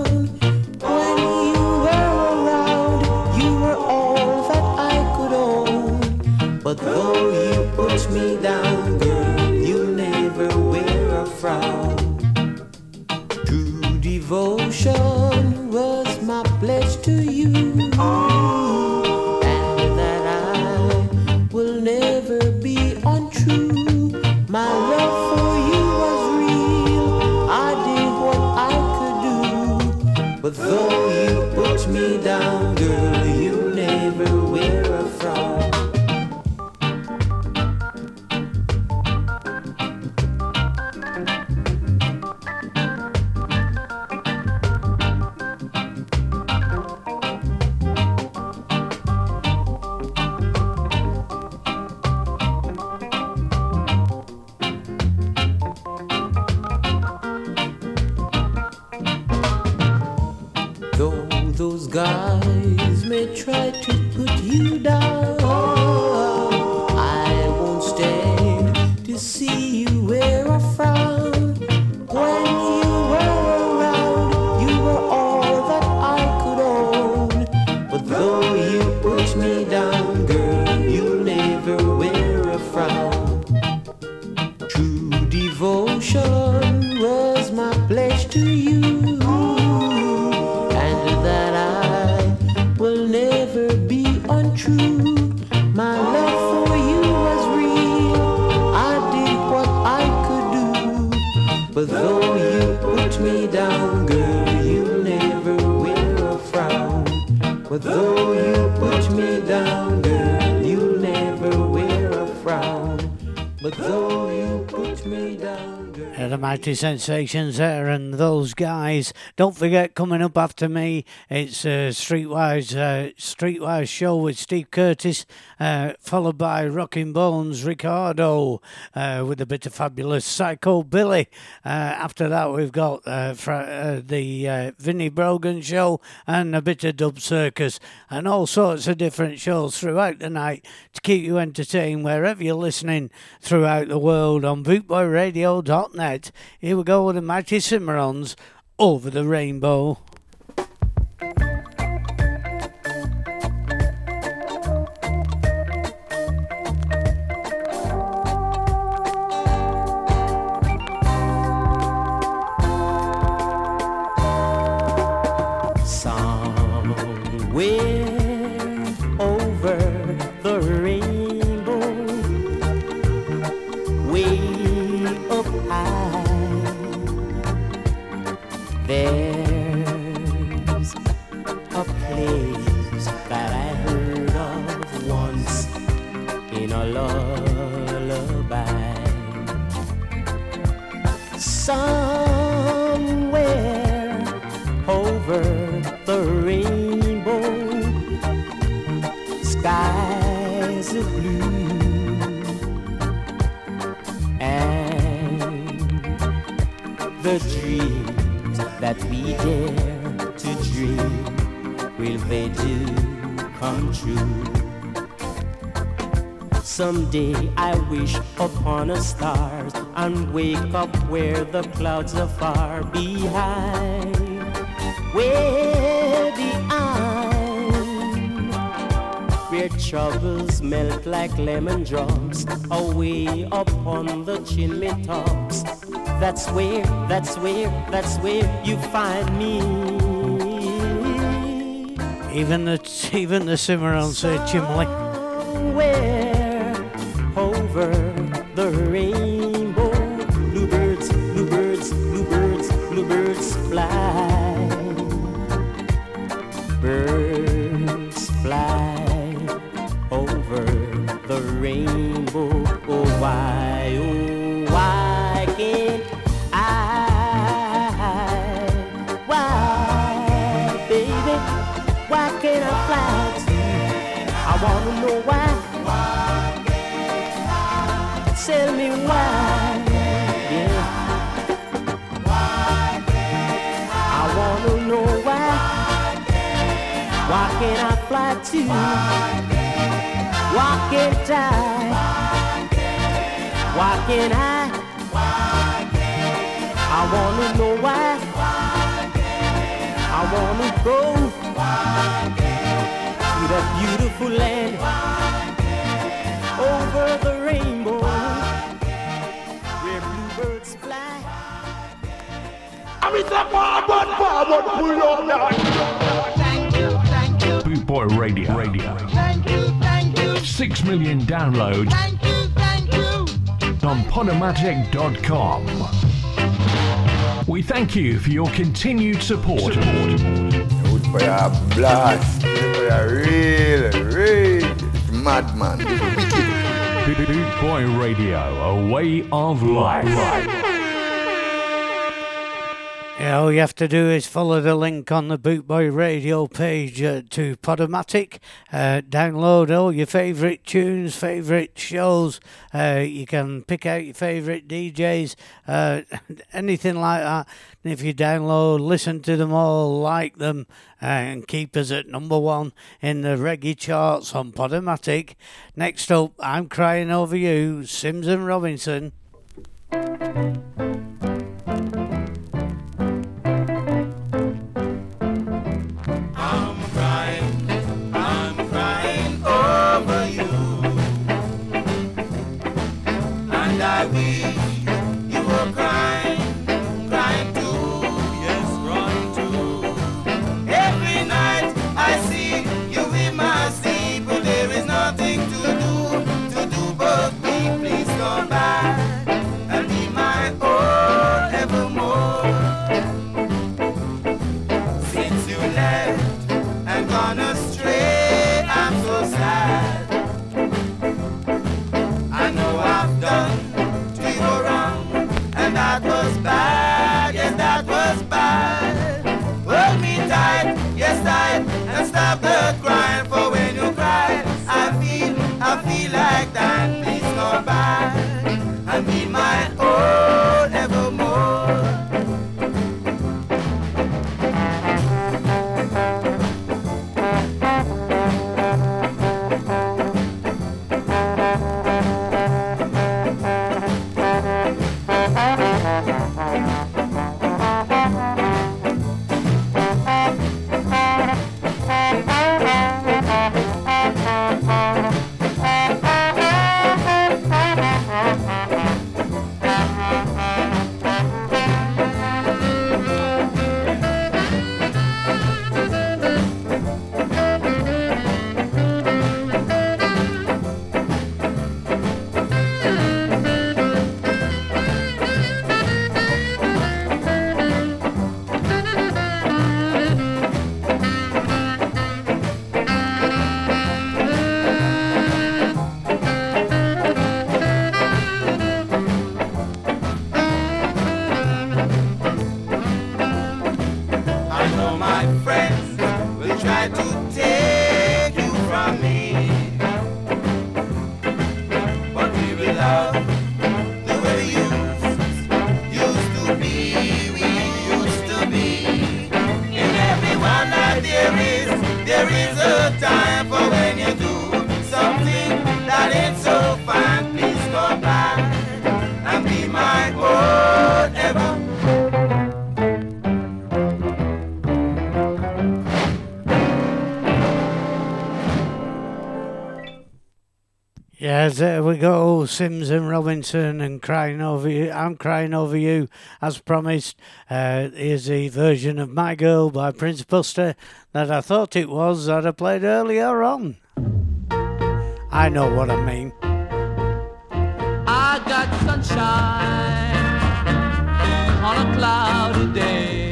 sensations there and those guys. Don't forget, coming up after me, it's a Streetwise uh, Streetwise show with Steve Curtis, uh, followed by Rocking Bones Ricardo uh, with a bit of fabulous Psycho Billy. Uh, after that, we've got uh, fr- uh, the uh, Vinnie Brogan show and a bit of Dub Circus and all sorts of different shows throughout the night to keep you entertained wherever you're listening throughout the world on bootboyradio.net. Here we go with the Mighty Cimarrons over the rainbow. There's a place that I heard of once in a lullaby. Somewhere that we dare to dream will they do come true? Someday I wish upon a stars and wake up where the clouds are far behind. Where eye, where troubles melt like lemon drops away upon the chimney tops. That's where, that's where, that's where you find me. Even the even the Cimarrons say Chimley. Somewhere Podomatic.com. We thank you for your continued support. Good for your blast. For your real, real madman. Boot Boy Radio, a way of life. All you have to do is follow the link on the Bootboy Radio page uh, to Podomatic. Uh, download all your favourite tunes, favourite shows. Uh, you can pick out your favourite DJs, uh, [LAUGHS] anything like that. And if you download, listen to them all, like them, uh, and keep us at number one in the reggae charts on Podomatic. Next up, I'm Crying Over You, Sims and Robinson. And There we go. Sims and Robinson and crying over you. I'm crying over you, as promised. Uh, here's the version of My Girl by Prince Buster that I thought it was that I played earlier on. I know what I mean. I got sunshine on a cloudy day.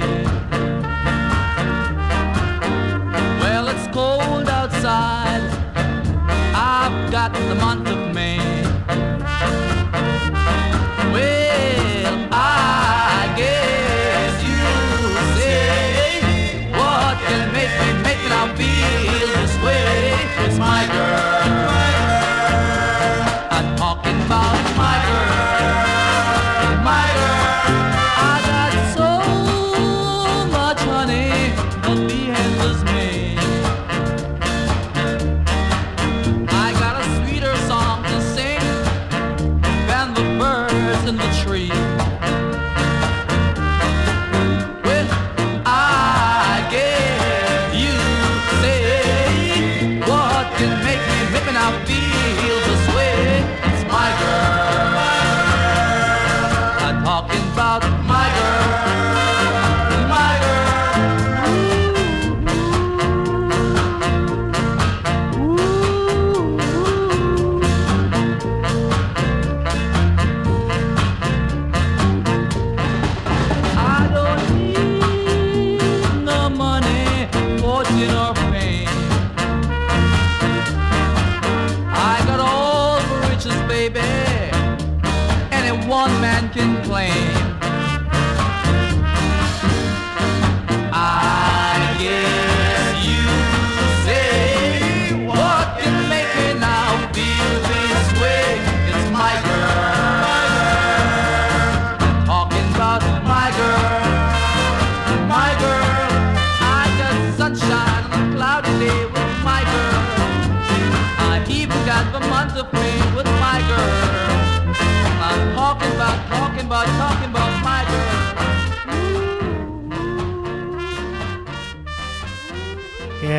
Well, it's cold outside. I've got the month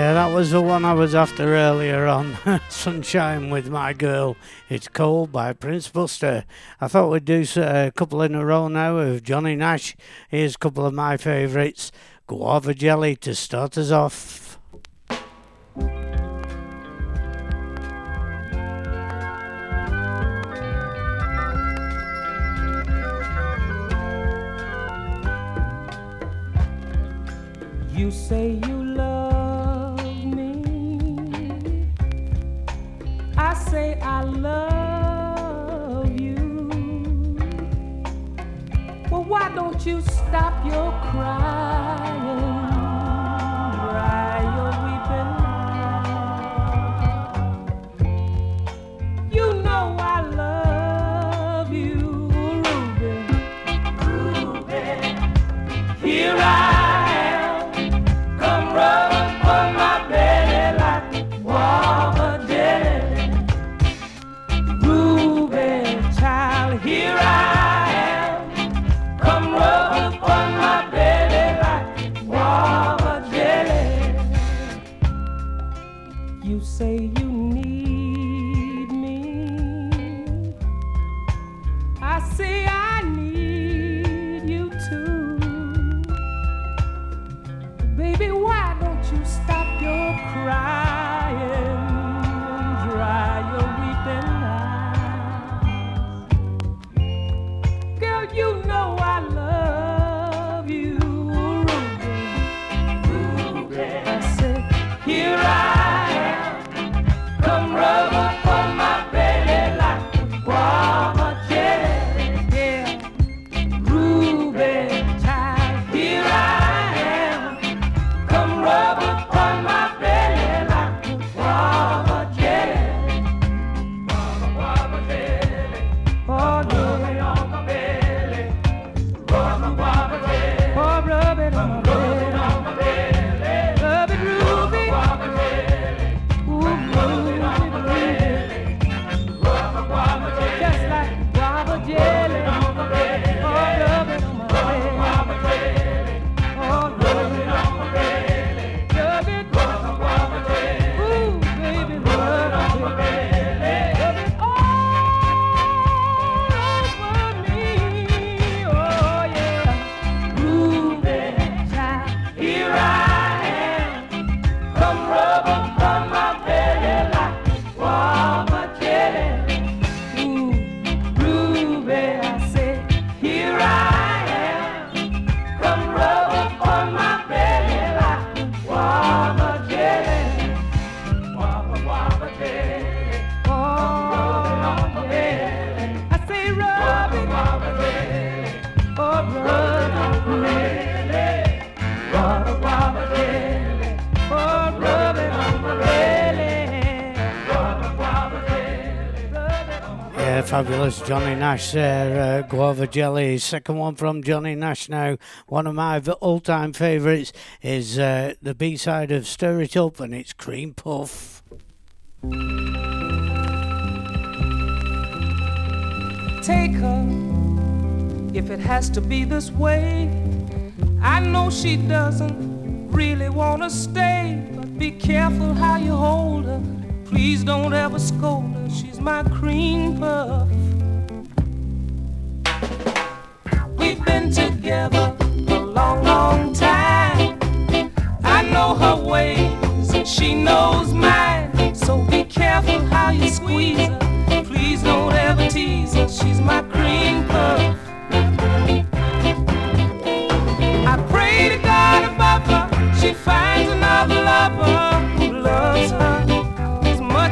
Yeah, that was the one I was after earlier on. [LAUGHS] Sunshine with My Girl. It's Cold by Prince Buster. I thought we'd do a couple in a row now of Johnny Nash. Here's a couple of my favourites. Guava Jelly to start us off. You say you say I love you. Well, why don't you stop your crying? Fabulous Johnny Nash there. Uh, Guava Jelly. Second one from Johnny Nash now. One of my all time favourites is uh, the B side of Stir It Up, and it's Cream Puff. take her if it has to be this way. I know she doesn't really want to stay, but be careful how you hold her. Please don't ever scold her. She's my cream puff. We've been together a long, long time. I know her ways and she knows mine. So be careful how you squeeze her. Please don't ever tease her. She's my cream puff. I pray to God above her. She finds another lover who loves her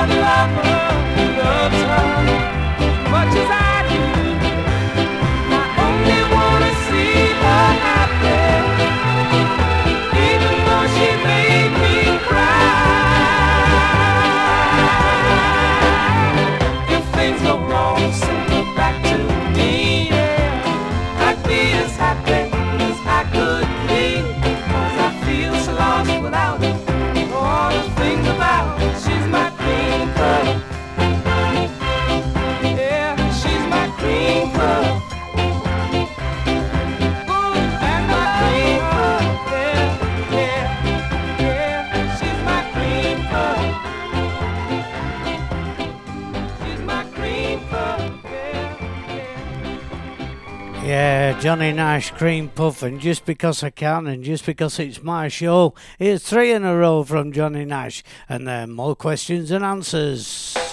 love, love, love. Yeah, Johnny Nash, Cream Puff, and just because I can, and just because it's my show, it's three in a row from Johnny Nash, and then more questions and answers.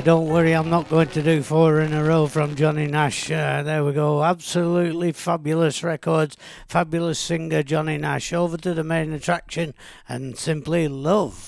Don't worry, I'm not going to do four in a row from Johnny Nash. Uh, there we go. Absolutely fabulous records, fabulous singer Johnny Nash. Over to the main attraction and simply love.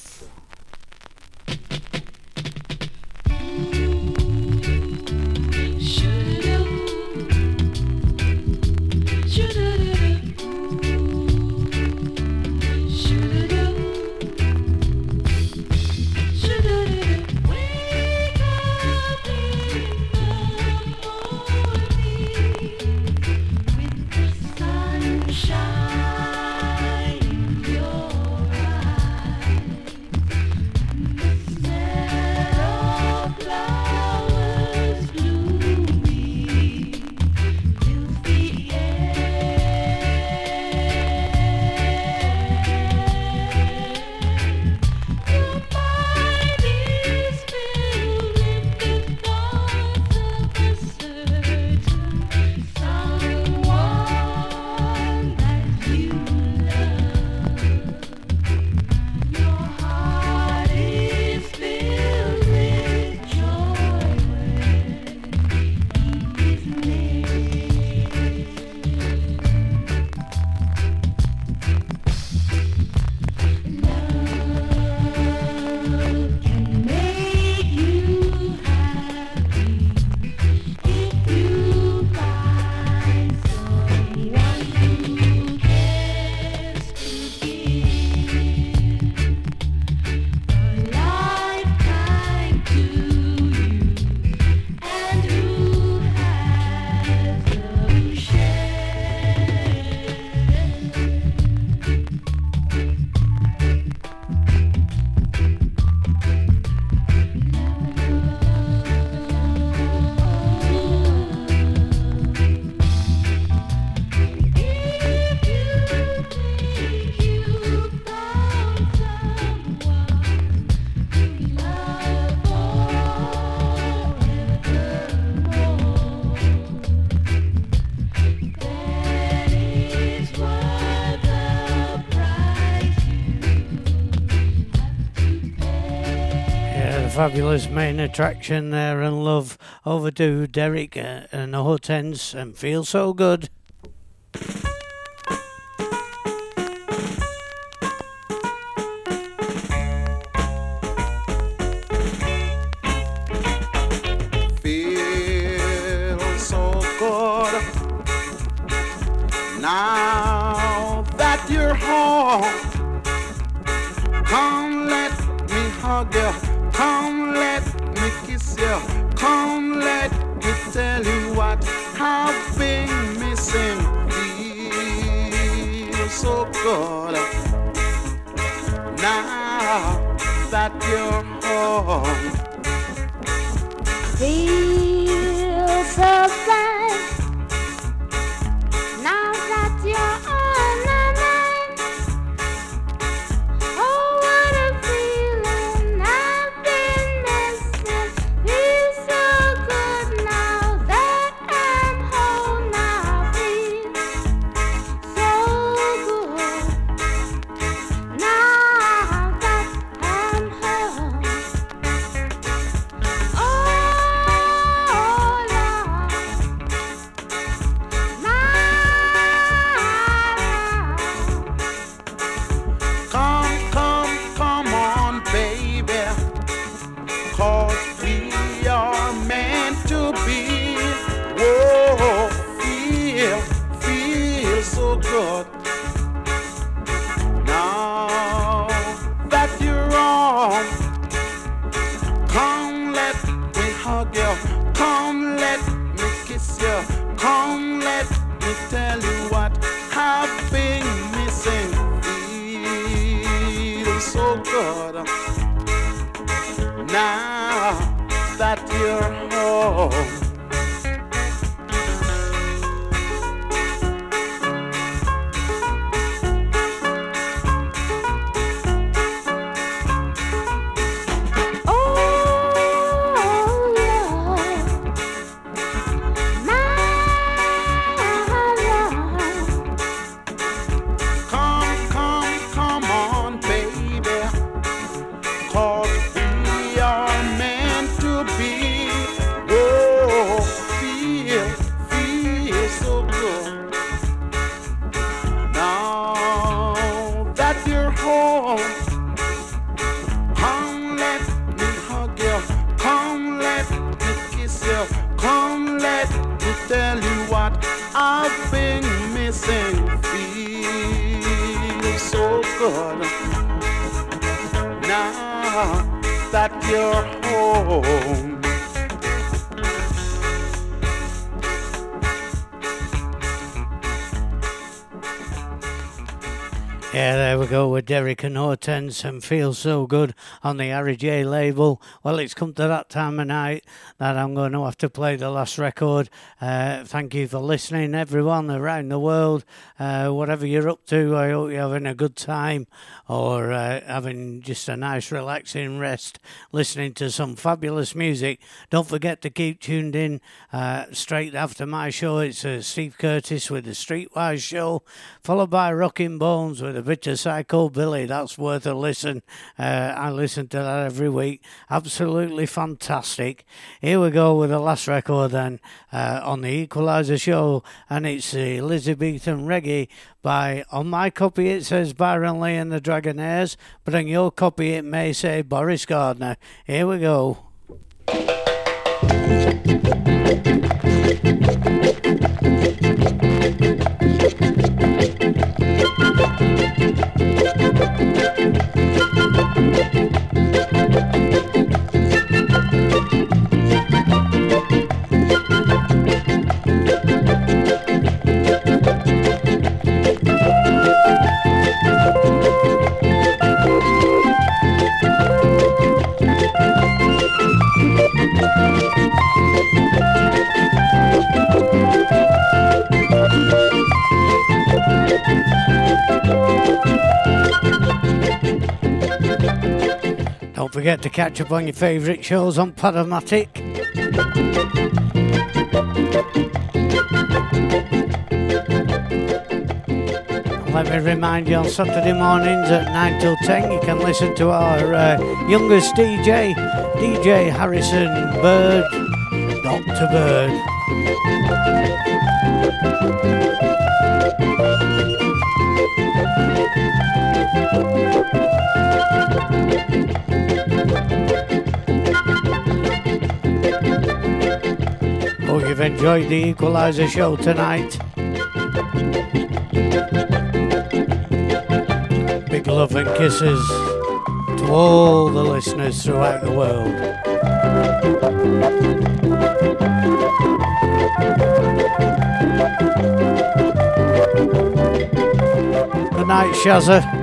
Fabulous main attraction there and love overdue Derek uh, and Hortense and feel so good. That you're home. Feel Yeah, there we go with Derek and Hortense and Feel So Good on the Harry J label. Well, it's come to that time of night that I'm going to have to play the last record. Uh, thank you for listening, everyone around the world. Uh, whatever you're up to, I hope you're having a good time or uh, having just a nice, relaxing rest listening to some fabulous music. Don't forget to keep tuned in uh, straight after my show. It's Steve Curtis with the Streetwise Show, followed by Rocking Bones with a bit of Psycho Billy. That's worth a listen. Uh, I listen to that every week. Absolutely fantastic. Here we go with the last record then uh, on the Equaliser Show, and it's the Elizabethan Reggae by, on my copy it says Byron Lee and the Dragonaires, but on your copy it may say Boris Gardiner. Here we go. Don't forget to catch up on your favourite shows on Podomatic. Let me remind you on Saturday mornings at 9 till 10, you can listen to our uh, youngest DJ, DJ Harrison Bird, Dr. Bird. You've enjoyed the Equaliser show tonight. Big love and kisses to all the listeners throughout the world. Good night, Shazza.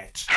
bootboyradio.net.